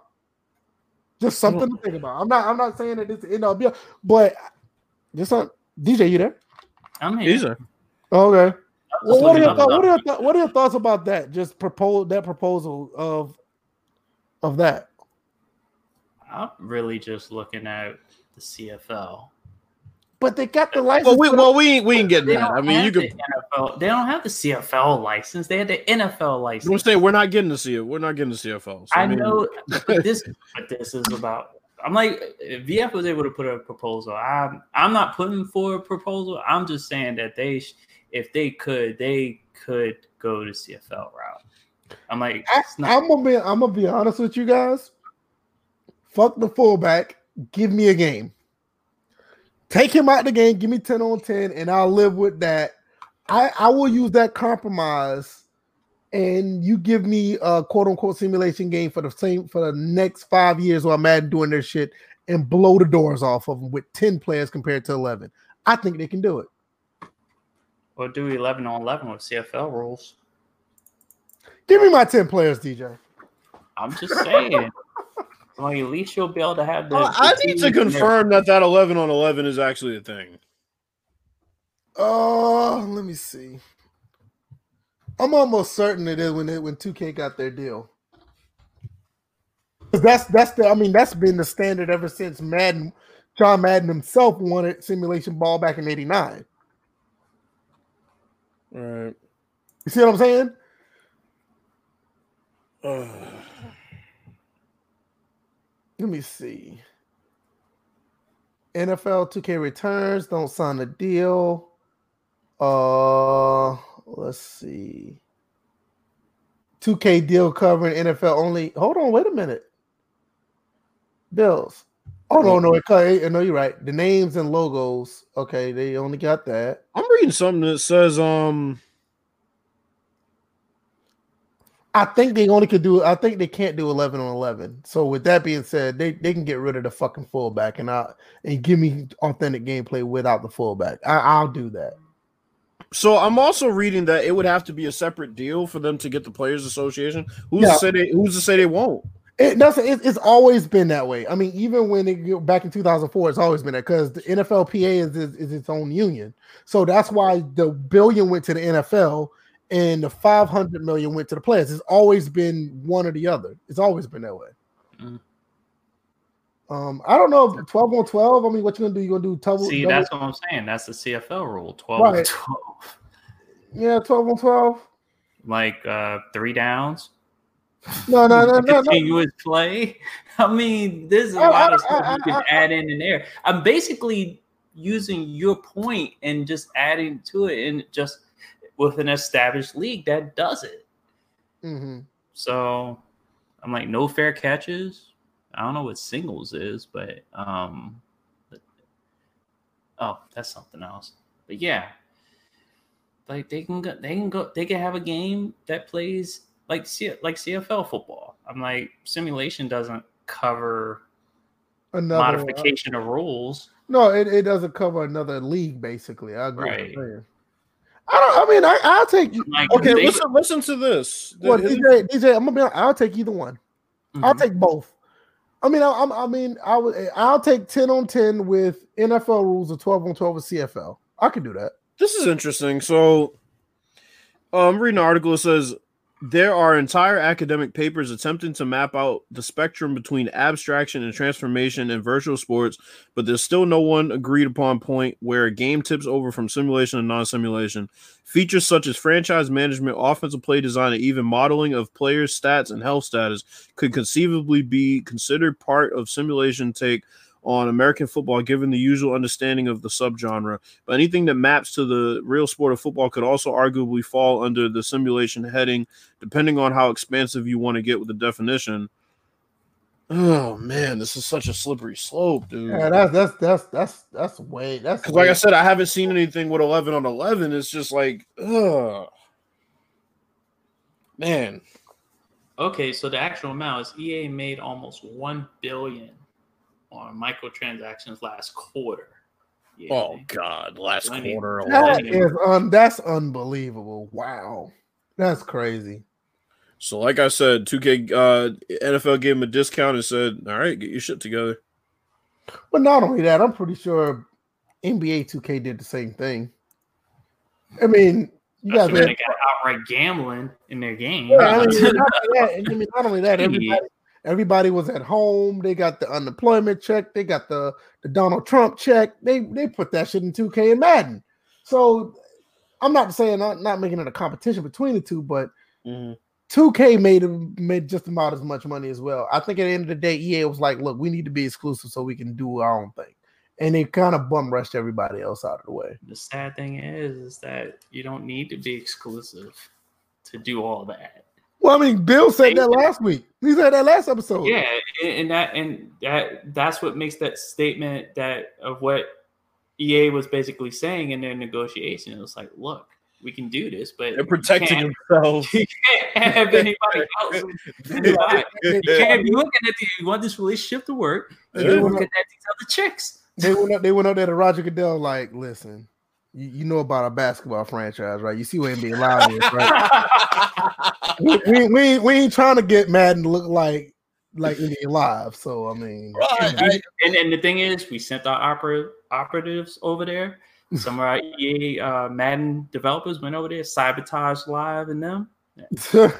Just something to think about. I'm not I'm not saying that it's end all be all, but just not, DJ, you there? I'm here. Easy. Okay. Well, what are your up thoughts? What are your, numbers. thoughts, what are your thoughts about that? Just propose that proposal of of that. I'm really just looking at the CFL. But they got the license. Well, we for- well we ain't we ain't getting They that. I mean, you the could. NFL. They don't have the CFL license. They had the NFL I'm license. saying we're not getting to see it. We're not getting the CFL. So, I mean, know, but this, but this is about. I'm like, if VF was able to put a proposal. I'm, I'm not putting for a proposal. I'm just saying that they, sh- if they could, they could go to CFL route. I'm like, I, not, I'm gonna be I'm gonna be honest with you guys. Fuck the fullback. Give me a game. Take him out of the game. Give me 10 on 10, and I'll live with that. I, I will use that compromise, and you give me a quote unquote simulation game for the same for the next five years while Madden doing their shit and blow the doors off of them with 10 players compared to 11. I think they can do it. or do 11 on 11 with CFL rules. Give me my 10 players, DJ. I'm just saying. like, at least you'll be able to have the. Uh, I need to teams there. confirm that that 11 on 11 is actually a thing. Oh, let me see. I'm almost certain it is when it, when 2K got their deal. 'Cause That's that's the I mean that's been the standard ever since Madden. John Madden himself wanted simulation ball back in '89. All right. You see what I'm saying? Let me see. NFL 2K returns, don't sign a deal. Uh let's see. 2K deal covering NFL only. Hold on, wait a minute. Bills. Oh no, no, cut- no, you're right. The names and logos. Okay, they only got that. I'm reading something that says um I think they only could do. I think they can't do eleven on eleven. So with that being said, they, they can get rid of the fucking fullback and I and give me authentic gameplay without the fullback. I, I'll do that. so I'm also reading that it would have to be a separate deal for them to get the players association. Who's Yeah. to say they who's to say they won't? It doesn't. It, it's always been that way. I mean, even when it back in 2004, it's always been that because the NFLPA is, is is its own union. So that's why the billion went to the NFL and the 500 million went to the players. It's always been one or the other. It's always been that way. Mm. Um, I don't know. 12 on 12. I mean, what you gonna do? You gonna do double? See, double- that's what I'm saying. That's the CFL rule 12 on 12. yeah, 12 on 12. Like uh, three downs. No, no, no, no, no. continuous play. I mean, there's a I- lot I- of stuff I- you can add in in there. I'm basically using your point and just adding to it, and just with an established league that does it. hmm So I'm like, no fair catches. I don't know what singles is, but um, but- oh, that's something else. But yeah, like they can go, they can go, they can have a game that plays like C, like CFL football. I'm like, simulation doesn't cover another uh, modification of rules. No, it, it doesn't cover another league. Basically, I agree. Right. With you. I don't. I mean, I, I'll take. Like, Okay, they- listen, listen to this. Well, DJ, DJ, I'm gonna be. honest, I'll take either one. I'll Mhm. take both. I mean, I, I'm. I mean, I would. I'll take ten on ten with NFL rules or twelve on twelve with CFL. I can do that. This is interesting. So, I'm um, reading an article, it says there are entire academic papers attempting to map out the spectrum between abstraction and transformation in virtual sports, but there's still no one agreed upon point where a game tips over from simulation to non-simulation. Features such as franchise management, offensive play design, and even modeling of players' stats and health status could conceivably be considered part of simulation take on American football, given the usual understanding of the subgenre. But anything that maps to the real sport of football could also arguably fall under the simulation heading, depending on how expansive you want to get with the definition. Oh man, this is such a slippery slope, dude. Yeah, that's that's that's that's that's way. That's Because, like I said, I haven't seen anything with 11 on 11. It's just like, ugh. Man, Okay, so the actual amount is EA made almost one billion on microtransactions last quarter. Yeah. oh god, last I mean, quarter that alone. is un, that's unbelievable. Wow, that's crazy. So, like I said, 2K uh, NFL gave him a discount and said, "All right, get your shit together." But not only that, I'm pretty sure NBA 2K did the same thing. I mean, you guys. when had- they got outright gambling in their game. Yeah, I mean, not only that, I mean, not only that, everybody, everybody was at home. They got the unemployment check. They got the, the Donald Trump check. They they put that shit in 2K and Madden. So I'm not saying not, not making it a competition between the two, but mm-hmm. 2K made made just about as much money as well. I think at the end of the day, EA was like, "Look, we need to be exclusive so we can do our own thing," and they kind of bum rushed everybody else out of the way. the sad thing is, is that you don't need to be exclusive to do all that. Well, I mean, Bill said that last week. He said that last episode. Yeah, and and that and that that's what makes that statement that of what EA was basically saying in their negotiation. It was like, look, we can do this, but They're protecting you themselves. you can't have anybody else. You can't be looking at the, you want this relationship to work. You Yeah. don't look at these other chicks. they went up. They went up there to Roger Goodell. Like, listen, you, you know about a basketball franchise, right? You see what NBA Live is, right? we, we, we, ain't- we ain't trying to get Madden to look like like NBA Live. So I mean, Right. And, and the thing is, we sent our opera, operatives over there. Some of our EA uh, Madden developers went over there, sabotage live and them.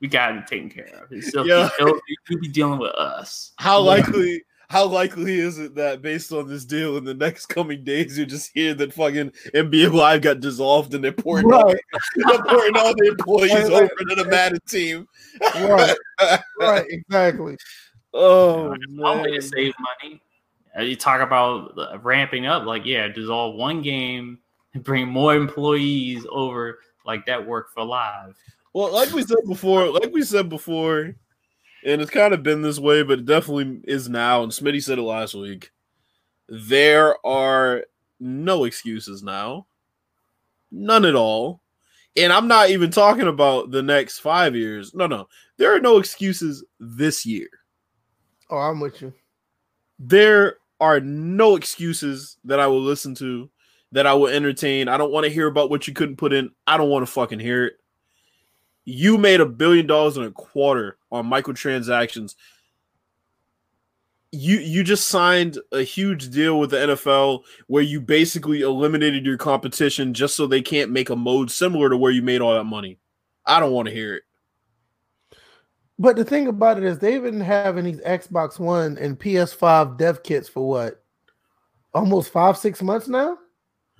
We got it taken care of. It's still, Yeah. it'll- you'll be dealing with us. How Yeah. likely? How likely is it that based on this deal in the next coming days, you just hear that fucking NBA Live got dissolved and they're pouring, all, right, they're pouring all the employees Right, over right. to the Madden team? right, right, exactly. Oh One way man. to save money. Uh, You talk about ramping up, like yeah, dissolve one game and bring more employees over. Like that work for live. Well, like we said before, like we said before, and it's kind of been this way, but it definitely is now. And Smitty said it last week. There are no excuses now, none at all. And I'm not even talking about the next five years. No, no, there are no excuses this year. Oh, I'm with you. There are no excuses that I will listen to, that I will entertain. I don't want to hear about what you couldn't put in. I don't want to fucking hear it. You made a billion dollars in a quarter on microtransactions. You you just signed a huge deal with the NFL where you basically eliminated your competition just so they can't make a mode similar to where you made all that money. I don't want to hear it. But the thing about it is, they've been having these Xbox One and PS5 dev kits for what, almost five, six months now.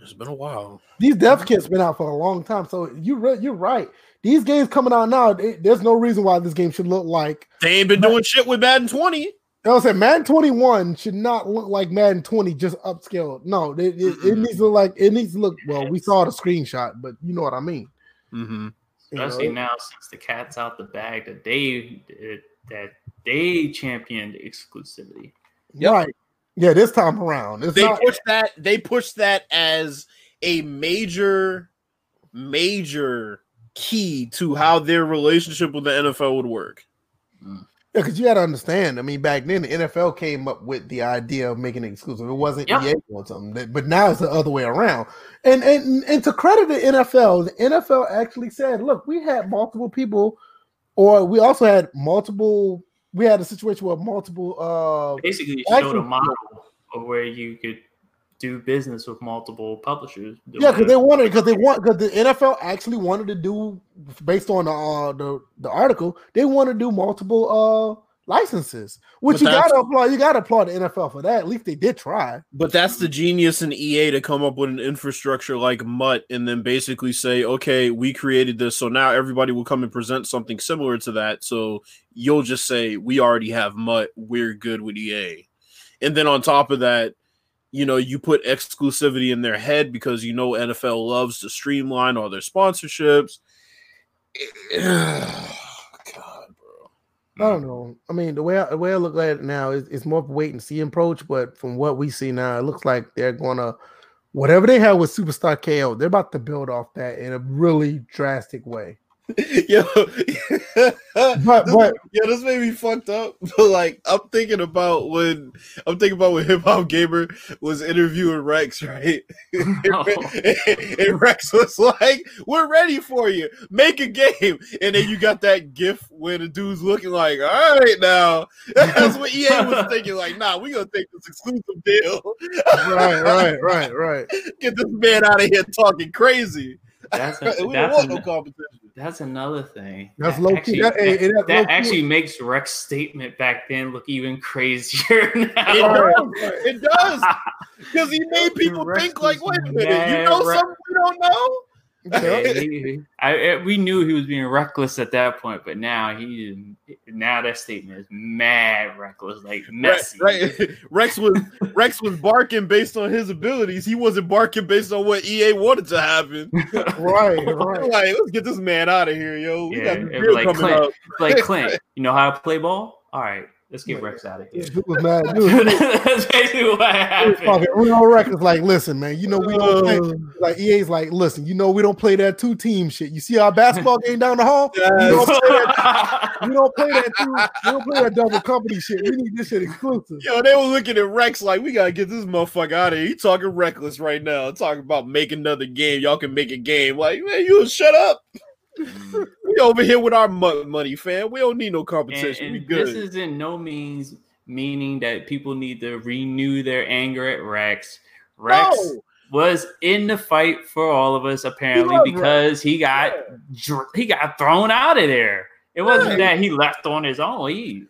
It's been a while. These dev kits been out for a long time, so you re- you're right. These games coming out now, they- there's no reason why this game should look like. They ain't been doing shit with Madden 20. I was saying Madden 21 should not look like Madden 20 just upscaled. No, it, it, it needs to look like it needs to look. Well, we saw the screenshot, but you know what I mean. Mm-hmm. You know, Especially now since the cat's out the bag that they that they championed exclusivity. Yep. Right? Yeah, this time around, it's they not. pushed that they pushed that as a major major key to how their relationship with the NFL would work. Mm. Yeah, because you got to understand. I mean, back then the NFL came up with the idea of making it exclusive. It wasn't Yep. EA or something, but now it's the other way around. And and and to credit the NFL, the NFL actually said, "Look, we had multiple people, or we also had multiple. We had a situation where multiple. uh Basically, Well, showed a model of where you could do business with multiple publishers. Yeah, because they wanted because they want because the NFL actually wanted to do based on the uh, the the article they want to do multiple uh licenses, which But you gotta applaud. You gotta applaud the NFL for that. At least they did try. But that's the genius in EA to come up with an infrastructure like MUT and then basically say, okay, we created this, so now everybody will come and present something similar to that. So you'll just say, we already have MUT, we're good with EA. And then on top of that, you know, you put exclusivity in their head because you know NFL loves to streamline all their sponsorships. God, bro. I don't know. I mean, the way I, the way I look at it now is it's more of a wait and see approach. But from what we see now, it looks like they're gonna whatever they have with Superstar KO, they're about to build off that in a really drastic way. Yo, But this, but yeah, this made me fucked up. But like, I'm thinking about when I'm thinking about when Hip Hop Gamer was interviewing Rex, right? Oh. and Rex was like, "We're ready for you. Make a game." And then you got that gif where the dude's looking like, "All right, now." That's what EA was thinking. Like, nah, we gonna take this exclusive deal. right, right, right, right. Get this man out of here talking crazy. That's we a, don't that's, want no competition. That's another thing. That's That low actually- key. That, hey, hey, that's that low-key. actually makes Rex's statement back then look even crazier It now. does. It does. Because he made people Rex think like, wait a minute, you know Rex- something we don't know? Yeah, he- I, I- we knew he was being reckless at that point, but now he now that statement is mad reckless, like messy. Right, right. Rex was Rex was barking based on his abilities. He wasn't barking based on what EA wanted to happen. right, right. Like, let's get this man out of here, yo. We Yeah, got this it beer like coming Clint. up. like Clint, you know how to play ball? All right, let's get Rex out of here. Dude was mad. Dude, That's basically what happened. talking real records like, listen, man, you know we don't play. Uh, Like EA's like, listen, you know we don't play that two team shit. You see our basketball game down the hall? Yes. We don't play that. We don't play that. Two, we don't play that double company shit. We need this shit exclusive. Yo, they were looking at Rex like, we gotta get this motherfucker out of here. He talking reckless right now. Talking about making another game. Y'all can make a game. Like, man, you shut up. we over here with our money, fam. We don't need no and, competition. we and good. this is in no means meaning that people need to renew their anger at Rex. Rex No. was in the fight for all of us apparently Rex. because he got Yeah. dr- he got thrown out of there. It wasn't Yeah. that he left on his own. He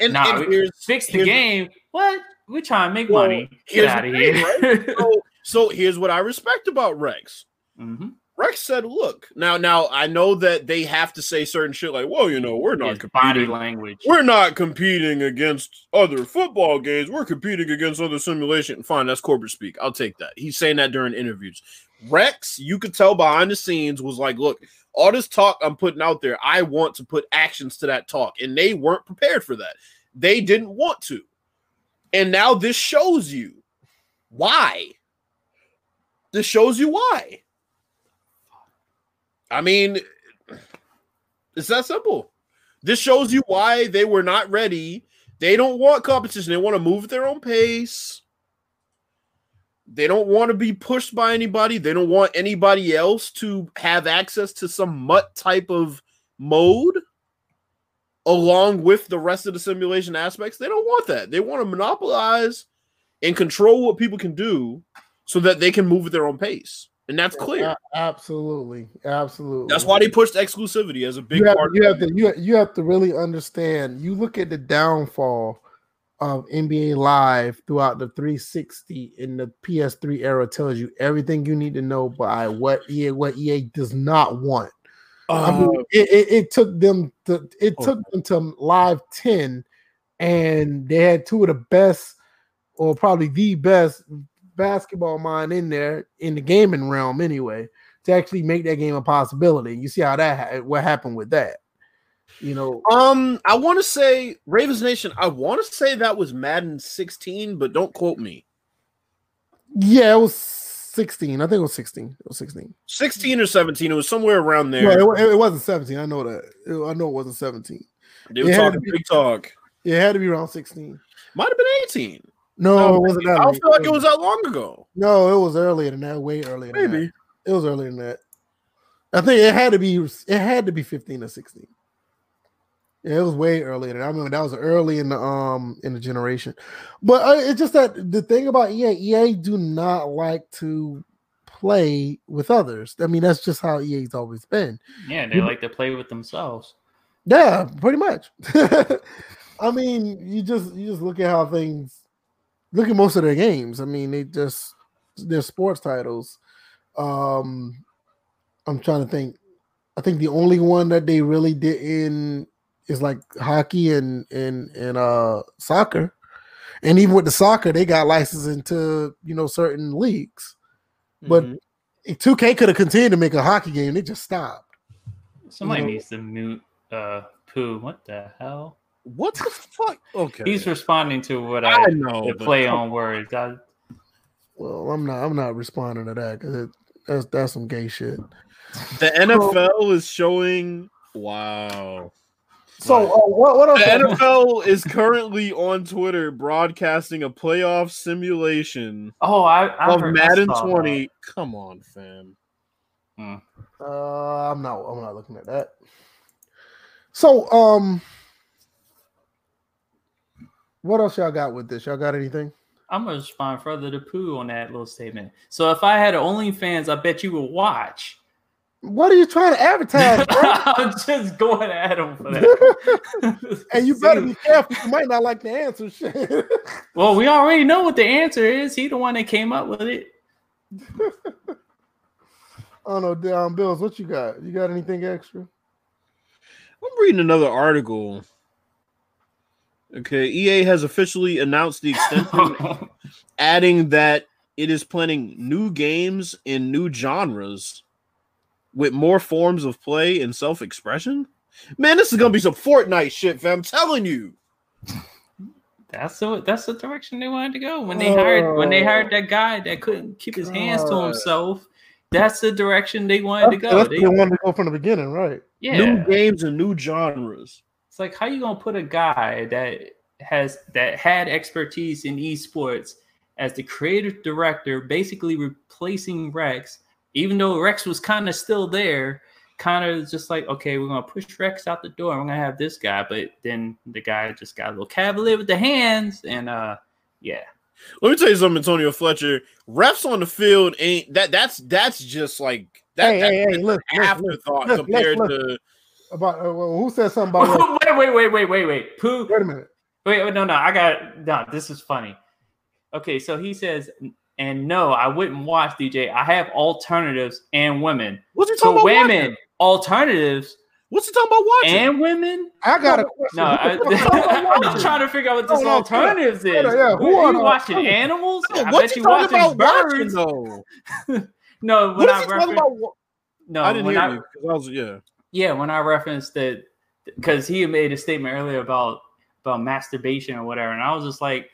And, nah, and we fixed the game. What? We're trying to make Well, money. Get out of thing, here. so, so here's what I respect about Rex. Mhm. Rex said, "Look, now, now I know that they have to say certain shit like, well, you know, we're not His body competing. language. We're not competing against other football games. We're competing against other simulation. Fine, that's corporate speak. I'll take that. He's saying that during interviews. Rex, you could tell behind the scenes, was like, look, all this talk I'm putting out there, I want to put actions to that talk. And they weren't prepared for that. They didn't want to. And now this shows you why. This shows you why. I mean, it's that simple. This shows you why they were not ready. They don't want competition. They want to move at their own pace. They don't want to be pushed by anybody. They don't want anybody else to have access to some MUT type of mode along with the rest of the simulation aspects. They don't want that. They want to monopolize and control what people can do so that they can move at their own pace. And that's clear. A- absolutely, absolutely. That's why they pushed exclusivity as a big you have, part. you have to you, you have to really understand. You look at the downfall of NBA Live throughout the 360 in the PS3 era tells you everything you need to know by what EA what EA does not want. I mean, Uh, it, it, it took them to it Oh. took them to Live 10 and they had two of the best or probably the best basketball mind in there in the gaming realm anyway to actually make that game a possibility. You see how that ha- what happened with that. You know, Um, I want to say Ravens Nation. I want to say that was Madden 16, but don't quote me. yeah, it was 16. I think it was 16. It was 16. 16 or 17. It was somewhere around there. No, it, it wasn't 17. I know that. It- I know it wasn't 17. they were it talking be- big talk. It had to be around 16. Might have been 18. No, it wasn't I that. don't feel like it was that long ago. No, it was earlier than that. Way earlier. Than Maybe. that. it was earlier than that. I think it had to be. It had to be 15 or 16. Yeah, it was way earlier. Than I remember that was early in the um in the generation. But uh, it's just that the thing about EA, EA do not like to play with others. I mean, that's just how EA's always been. Yeah, they like to play with themselves. Yeah, pretty much. I mean, you just you just look at how things look at most of their games. I mean, they just they're sports titles. Um I'm trying to think. I think the only one that they really didn't is like hockey and and and uh soccer. And even with the soccer, they got licensed into, you know, certain leagues. But Mhm. 2K could have continued to make a hockey game. They just stopped. Somebody know- needs to mute uh Pooh. What the hell? What the fuck? Okay. He's responding to what I, I know. the play come on words. I, Well, I'm not. I'm not responding to that because that's that's some gay shit. The NFL is showing. Wow. So uh, what? What The? NFL is currently on Twitter broadcasting a playoff simulation oh, I, I of Madden saw that. 20. Come on, fam. Uh, I'm not. I'm not looking at that. So um, what else y'all got with this? Y'all got anything? I'm gonna respond further to Pooh on that little statement. So if I had an OnlyFans, I bet you would watch. What are you trying to advertise? I'm just going at him for that. and you better be careful. You might not like the answer. Shit. Well, we already know what the answer is. He the one that came up with it. I don't know, um, Bills. What you got? You got anything extra? I'm reading another article. Okay, EA has officially announced the extension, adding that it is planning new games in new genres with more forms of play and self expression. Man, this is gonna be some Fortnite shit, fam. I'm telling you. That's the that's the direction they wanted to go when they hired when they hired that guy that couldn't keep his hands to himself. That's the direction they wanted to go. that's They- the one to go from the beginning, right? yeah, New games and new genres. It's like how you gonna put a guy that has that had expertise in esports as the creative director, basically replacing Rex, even though Rex was kind of still there, kind of just like, okay, we're gonna push Rex out the door. We're gonna have this guy, but then the guy just got a little cavalier with the hands, and uh, yeah, Let me tell you something, Antonio Fletcher. Refs on the field ain't that. That's that's just like that. Hey, that- hey, hey, that's look, look, look, afterthought look, compared look, to. About uh, well, who said something about? wait, wait, wait, wait, wait, wait, Pooh. wait a minute. Wait, wait, no, no, I got no. This is funny. Okay, so he says, and no, I wouldn't watch DJ. I have alternatives and women. What's he talking So about? watching? women, alternatives What's he talking about watching? and women. I got a question. No, I, I'm just trying to figure out what this No, no, alternatives is. yeah, yeah, who Who are are you watching alternatives? animals? No, I bet he you talking watching about watching birds. though? No, when What I is he talking about? no, I didn't hear I, you 'cause I was yeah. Yeah, when I referenced that, because he had made a statement earlier about about masturbation or whatever, and I was just like,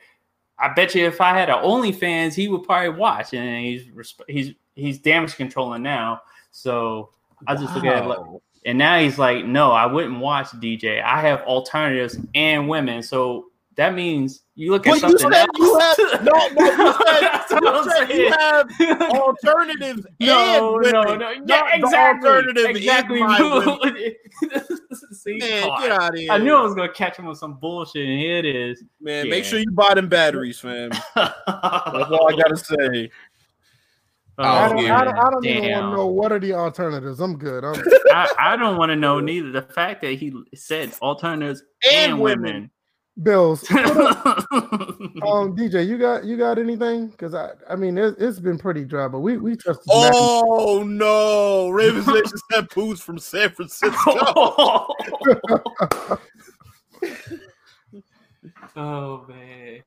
I bet you if I had an OnlyFans, he would probably watch, and he's he's he's damage controlling now, so I just look at it like, and now he's like, no, I wouldn't watch DJ. I have alternatives and women, so that means you look at But you something said else. you have no, no. You said, you, said you have alternatives. No, and no, women, no. not Yeah, exactly. exactly. See, Man, God. get out of here. I knew I was gonna catch him with some bullshit, and here it is. Man, make sure you buy them batteries, fam. That's all I gotta say. Oh, oh I don't, I don't, I don't even want to know what are the alternatives. I'm good. I'm, I, I don't want to know neither. The fact that he said alternatives and, And women. women. Bills. um, DJ, you got you got anything? Because I, I mean, it, it's been pretty dry, but we we touched. the back- Oh no, Ravens Nation said Pooh's from San Francisco. oh man,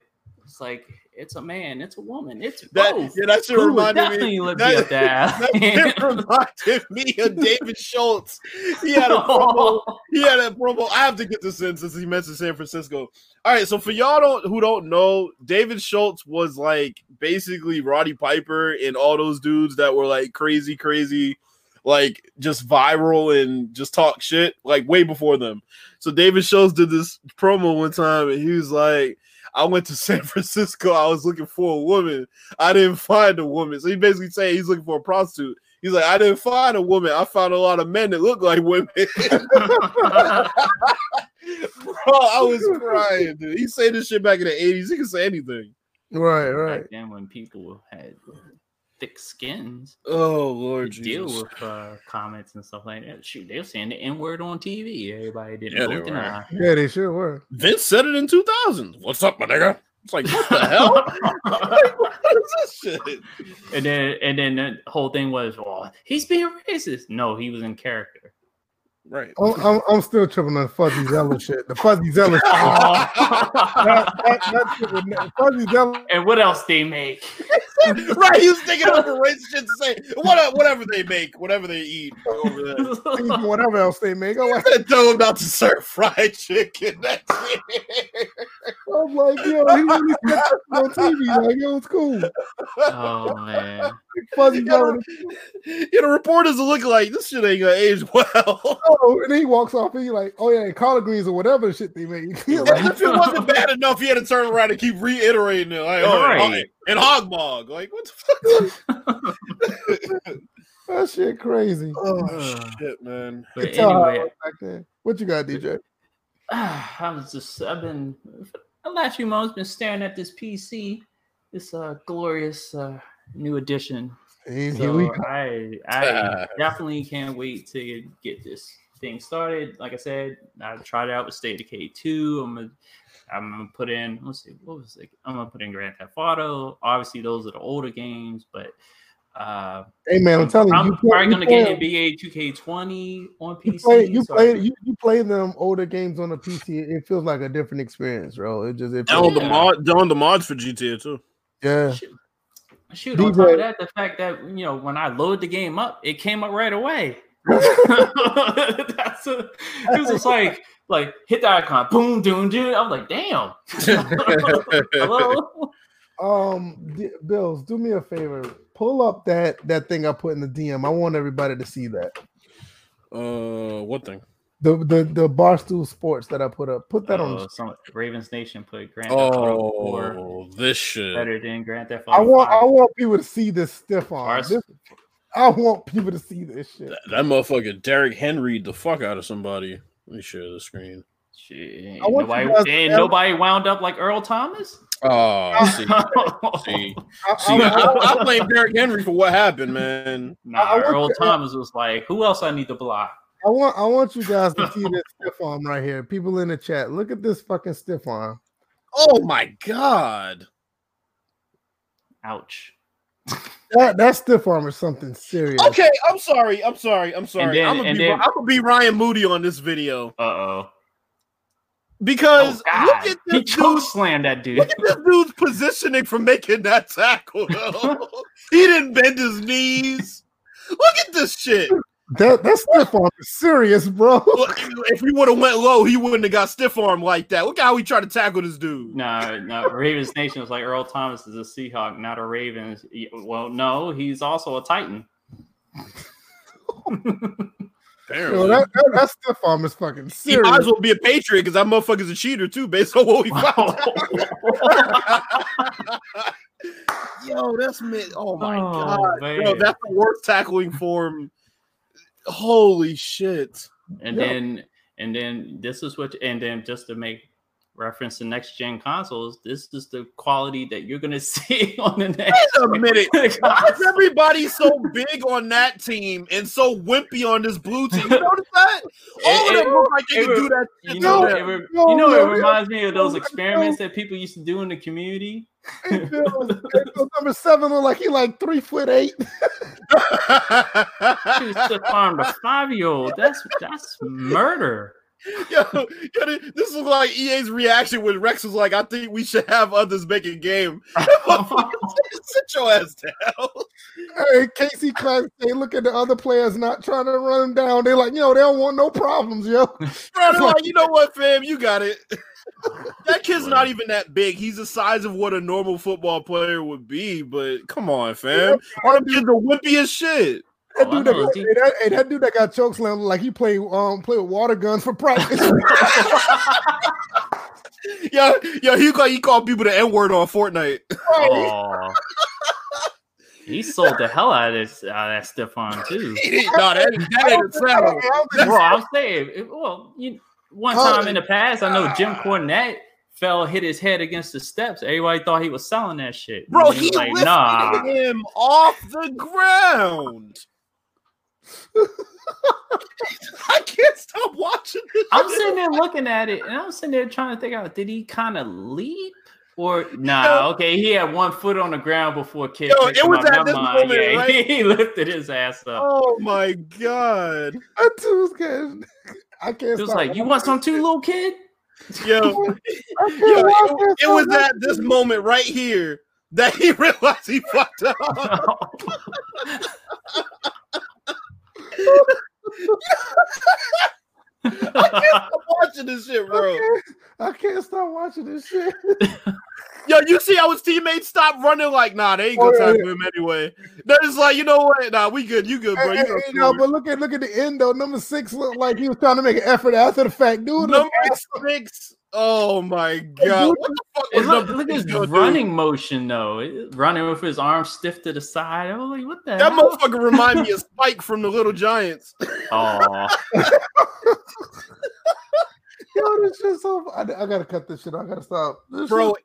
it's like it's a man, it's a woman, it's That both. yeah, that shit Who would definitely me. That, at that. that reminded me of David Schultz. He had a promo. He had a promo. I have to get this in since he mentioned San Francisco. All right, so for y'all don't who don't know, David Schultz was like basically Roddy Piper and all those dudes that were like crazy, crazy, like just viral and just talk shit like way before them. So David Schultz did this promo one time and he was like, I went to San Francisco. I was looking for a woman. I didn't find a woman. So he basically saying he's looking for a prostitute. He's like, I didn't find a woman. I found a lot of men that look like women. Bro, I was crying, dude. He said this shit back in the 80s. He can say anything. Right, right. Back then, when people had thick skins, Oh Lord to deal with uh, comments and stuff like that. Shoot, they were saying the N word on TV. Everybody didn't Yeah, they blink an eye. Yeah, they sure were. Vince said it in 2000. What's up, my nigga? It's like, what the hell? Like, what is this shit? and then and then the whole thing was, well, he's being racist. No, he was in character. Right. I'm, I'm, I'm still tripping on the Fuzzy Zoeller shit. The Fuzzy Zoeller shit. that, that, that shit would Fuzzy Zoeller. and what else they make? right. He was thinking of a racist shit to say. What, whatever they make, whatever they eat over there. Whatever else they make. Oh, I'm like, Tell him not to serve fried chicken. That's it. I'm like, yo, he really said on TV. Like, yo, it's cool. oh man. Fuzzy Zoeller. You know, reporters are looking like this shit ain't gonna age well. Oh, and then he walks off and he's like, oh yeah, collard greens or whatever shit they make. He's Like, like, if it wasn't bad enough, he had to turn around and keep reiterating it. Like, oh, Right. and, and hogmog. Like, what the fuck? that shit crazy. Oh, shit, man. But Tell how it anyway, was back then. What you got, DJ? I was just I've been the last few months been staring at this PC, this uh glorious uh new edition. Here, here we So go. I I definitely can't wait to get this thing started. Like I said, I tried it out with State of Decay 2. I'm gonna I'm gonna put in let's see what was it? I'm gonna put in Grand Theft Auto. Obviously those are the older games, but uh Hey man, I'm telling you, I'm you probably you gonna play- get NBA 2K20 on PC. You play, you so play, you, you play them older games on the PC. It feels like a different experience, bro. It just, it Down feels, the Yeah. mod, down the mods for GTA too. yeah. Shoot, shoot on DJ top of that, the fact that you know when I load the game up, it came up right away. That's a, it was just like like hit the icon, boom, doom, doom. I'm like, damn. Hello. Um, D- Bills, do me a favor. Pull up that that thing I put in the DM. I want everybody to see that. Uh, what thing? The the the Barstool Sports that I put up. Put that on. Oh, some Ravens Nation put Grand Theft Auto 4 Oh, this shit. better than Grand Theft Auto. I want 5. I want people to see this stiff arm. Ours- This, I want people to see this shit. That, that motherfucker Derrick Henry the fuck out of somebody. Let me share the screen. Shit, ain't I want you nobody, guys to ain't nobody wound up like Earl Thomas. Oh, see, see, I, see. I- I, I blame Derrick Henry for what happened, man. Nah, I want Earl to- Thomas was like, who else I need to block? I want I want you guys to see this stiff arm right here. People in the chat, look at this fucking stiff arm. Oh my god. Ouch. That that stiff arm is something serious. Okay, I'm sorry. I'm sorry. I'm sorry. then- I'm, gonna be, then- I'm gonna be Ryan Moody on this video Uh oh. because Oh, look at He this choke dude. slammed that dude. Look at this dude's positioning for making that tackle. he didn't bend his knees. Look at this shit. That that stiff arm is serious, bro. Look, if he would have went low, he wouldn't have got stiff arm like that. Look how he tried to tackle this dude. No, no, Ravens Nation was like Earl Thomas is a Seahawk, not a Ravens. Well, no, he's also a Titan. Apparently. Yo, that, that, that stiff arm is fucking serious. he serious. might as well be a patriot because that motherfucker's a cheater too, based on what we found. Yo, that's me. Oh my Oh, god, man. Yo, that's the worst tackling form. Holy shit! and Yeah. then and then this is what and then just to make reference to next gen consoles, this is the quality that you're gonna see on the next. Wait a minute. Why is everybody so big on that team and so wimpy on this blue team? You notice that? All of them look like they can do that. You know, it, re- you know, no, it reminds me of those experiments that people used to do in the community. Hey, Bill, hey, Bill, number seven look like he like three foot eight. She was stiff armed a five year old. That's that's murder. yo, yo, this is like EA's reaction when Rex was like, "I think we should have others make a game." Sit your ass down. Hey, Casey Class, they look at the other players not trying to run them down. They're like, yo, they don't want no problems, yo. Bro, they're like, you know what, fam, you got it. that kid's not even that big. He's the size of what a normal football player would be. But come on, fam. All them kids are wimpy as shit. That Oh, dude, that, know, got- dude. hey, that, hey, that dude that got choke slammed like he played um play with water guns for practice. Yeah, yeah, he called he called people the N word on Fortnite. Oh. He sold the hell out of this out of that stiff arm too. no, that, that ain't a sound. Well, I'm saying, well, you, one time in the past, I know Jim Cornette fell, hit his head against the steps. Everybody thought he was selling that shit. Bro, And he was like, lifted nah. him off the ground. I can't stop watching this. I'm shit. sitting there looking at it, and I'm sitting there trying to think out: did he kind of leap? Or nah, okay, he had one foot on the ground before kid. Yo, it was at this moment, yeah, right? he lifted his ass up. Oh my god. That dude's getting. I can't. It was like, you want some too, little kid? Yo, yo, it, it was at this moment right here that he realized he fucked up. I'm watching this shit, bro. I can't, I can't stop watching this shit. Yo, you see how his teammates stopped running? Like, nah, they ain't Oh, gonna yeah, tackle him anyway. They're just like, you know what? Nah, we good. You good, bro. You hey, no, but look at look at the end though. Number six looked like he was trying to make an effort after the fact, dude. Number six. Oh my god! What the fuck was look, look at his gonna do? running motion though. Running with his arms stiff to the side. I was like, what the That hell? motherfucker remind me of Spike from the Little Giants. Oh, Yo, this shit so. I, I gotta cut this shit. I gotta stop, This Bro,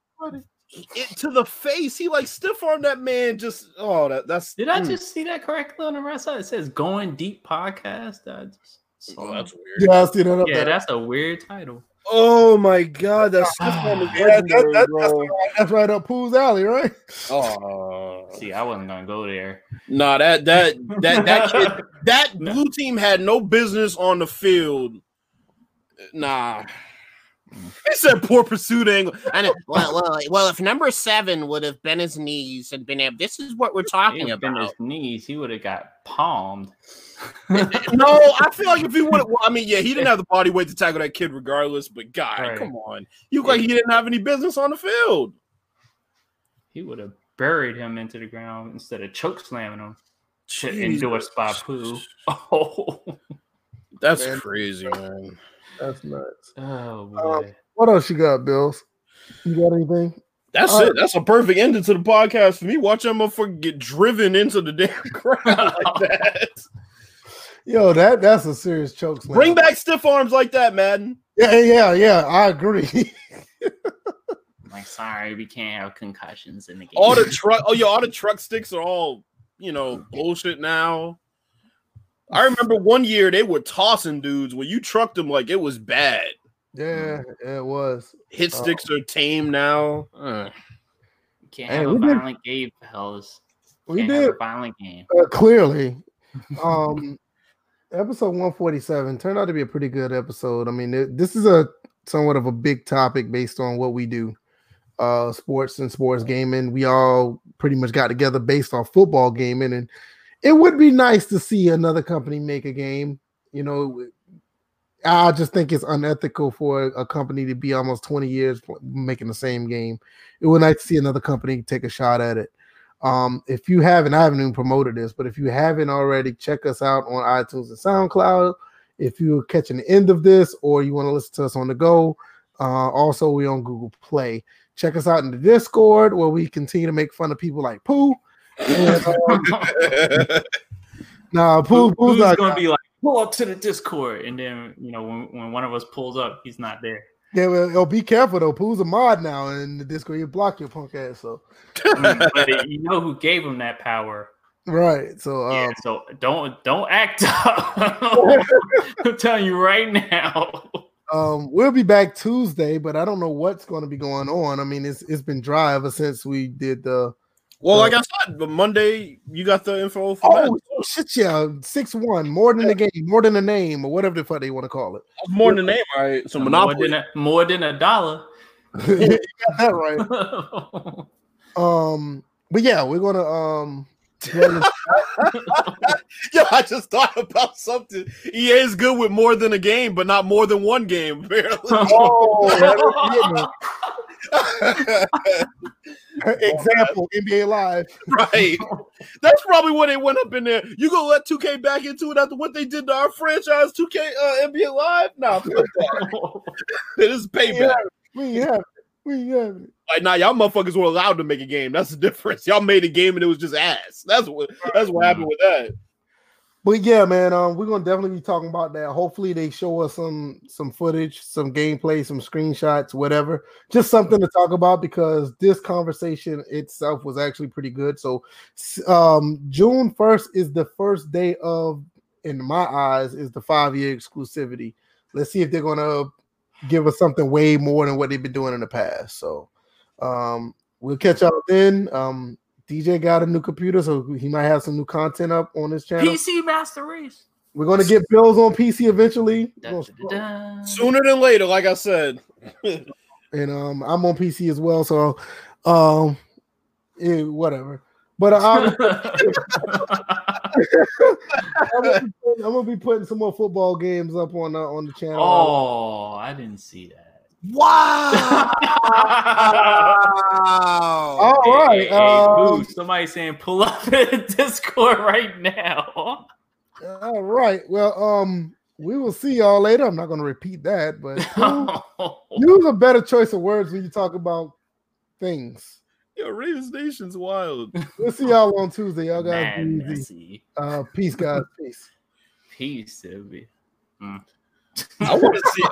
it to the face. He like stiff arm that man. Just oh, that that's. did I mm. just see that correctly on the right side? It says "Going Deep" podcast. I just saw Oh, that's weird. Yeah, I see that up yeah, there. that's a weird title. Oh my god, that ah, stiff Yeah, that, that, that's, right, that's right up Pooh's alley, right? Oh, See, I wasn't gonna go there. nah, that that that that kid, that blue team had no business on the field. Nah. He said poor pursuit angle. And it, well, well, well, if number seven would have been his knees and been able, this is what we're talking He been about. his knees. He would have got palmed. no, I feel like if he would have, well, I mean, yeah, he didn't have the body weight to tackle that kid regardless. But God, Right. come on, you look like he didn't have any business on the field. he would have buried him into the ground instead of choke slamming him. Jesus. Endorsed by Pooh. Oh, That's Man. crazy, man. That's nuts. oh boy. What else you got, Bills? You got anything? That's Uh, it. That's a perfect ending to the podcast for me. Watch that motherfucker get driven into the damn ground like that. Yo, that that's a serious choke slam. Bring back stiff arms like that, Madden. Yeah, yeah, yeah. I agree. like, sorry, we can't have concussions in the game. All the truck, oh yeah, all the truck sticks are all you know bullshit now. I remember one year they were tossing dudes when you trucked them like it was bad. yeah, it was. Hit Oh. sticks are tame now. Uh, You can't Hey, have a we did- violent game, fellas. We Can't did have a violent game. uh, clearly. Um, episode one forty seven turned out to be a pretty good episode. I mean, it, this is a somewhat of a big topic based on what we do, uh, sports and sports gaming. We all pretty much got together based on football gaming, and it would be nice to see another company make a game. You know, I just think it's unethical for a company to be almost 20 years making the same game. It would nice to see another company take a shot at it. Um, if you haven't, I haven't even promoted this, but if you haven't already, check us out on iTunes and SoundCloud. If you're catching the end of this or you want to listen to us on the go, uh, also we're on Google Play. Check us out in the Discord where we continue to make fun of people like Pooh. And, um, nah, Pooh, Who- Pooh's gonna be like, pull up to the Discord, and then you know when, when one of us pulls up, he's not there. Yeah, well, yo, be careful though. Pooh's a mod now in the Discord. You block your punk ass. So but you know who gave him that power? right. So um, yeah. So don't don't act up. I'm telling you right now. um, we'll be back Tuesday, but I don't know what's going to be going on. I mean, it's it's been dry ever since we did the Well, like I said, but Monday you got the info for Oh, that. oh, shit, yeah, six one, more than the game, more than the name, or whatever the fuck they want to call it. More than the name, right? So more Monopoly. than a, more than a dollar. you got that right. Um, but yeah, we're gonna um. Run this- Yo, I just thought about something. EA is good with more than a game, but not more than one game, apparently. oh, example NBA Live. right. That's probably what they went up in there. You gonna let 2K back into it after what they did to our franchise, 2K uh, NBA Live? Nah, fuck that. It is payback. We have, we have. Like, nah, y'all motherfuckers were allowed to make a game. That's the difference. Y'all made a game and it was just ass. That's what that's what happened with that. But yeah, man, um, we're gonna definitely be talking about that. Hopefully, they show us some some footage, some gameplay, some screenshots, whatever. Just something to talk about because this conversation itself was actually pretty good. So, um, June first is the first day of, in my eyes, is the five year exclusivity. Let's see if they're gonna give us something way more than what they've been doing in the past. So, um, we'll catch y'all then. Um, DJ got a new computer, so he might have some new content up on his channel. PC Master Race. We're gonna get bills on PC eventually. Da, da, da, da. Sooner than later, like I said. and um, I'm on PC as well, so um, eh, whatever. But uh, I'm, I'm, gonna be putting, I'm gonna be putting some more football games up on uh, on the channel. oh, I didn't see that. Wow. All right, Hey, hey, um, Boo, somebody saying pull up in Discord right now. all right. Well, um, we will see y'all later. I'm not gonna repeat that, but use, use a better choice of words when you talk about things. Yo, Ravens Nation's wild. We'll see y'all on Tuesday. Y'all guys Man, be easy. Uh, peace, guys. Peace. Peace, Sylvie. I want to see.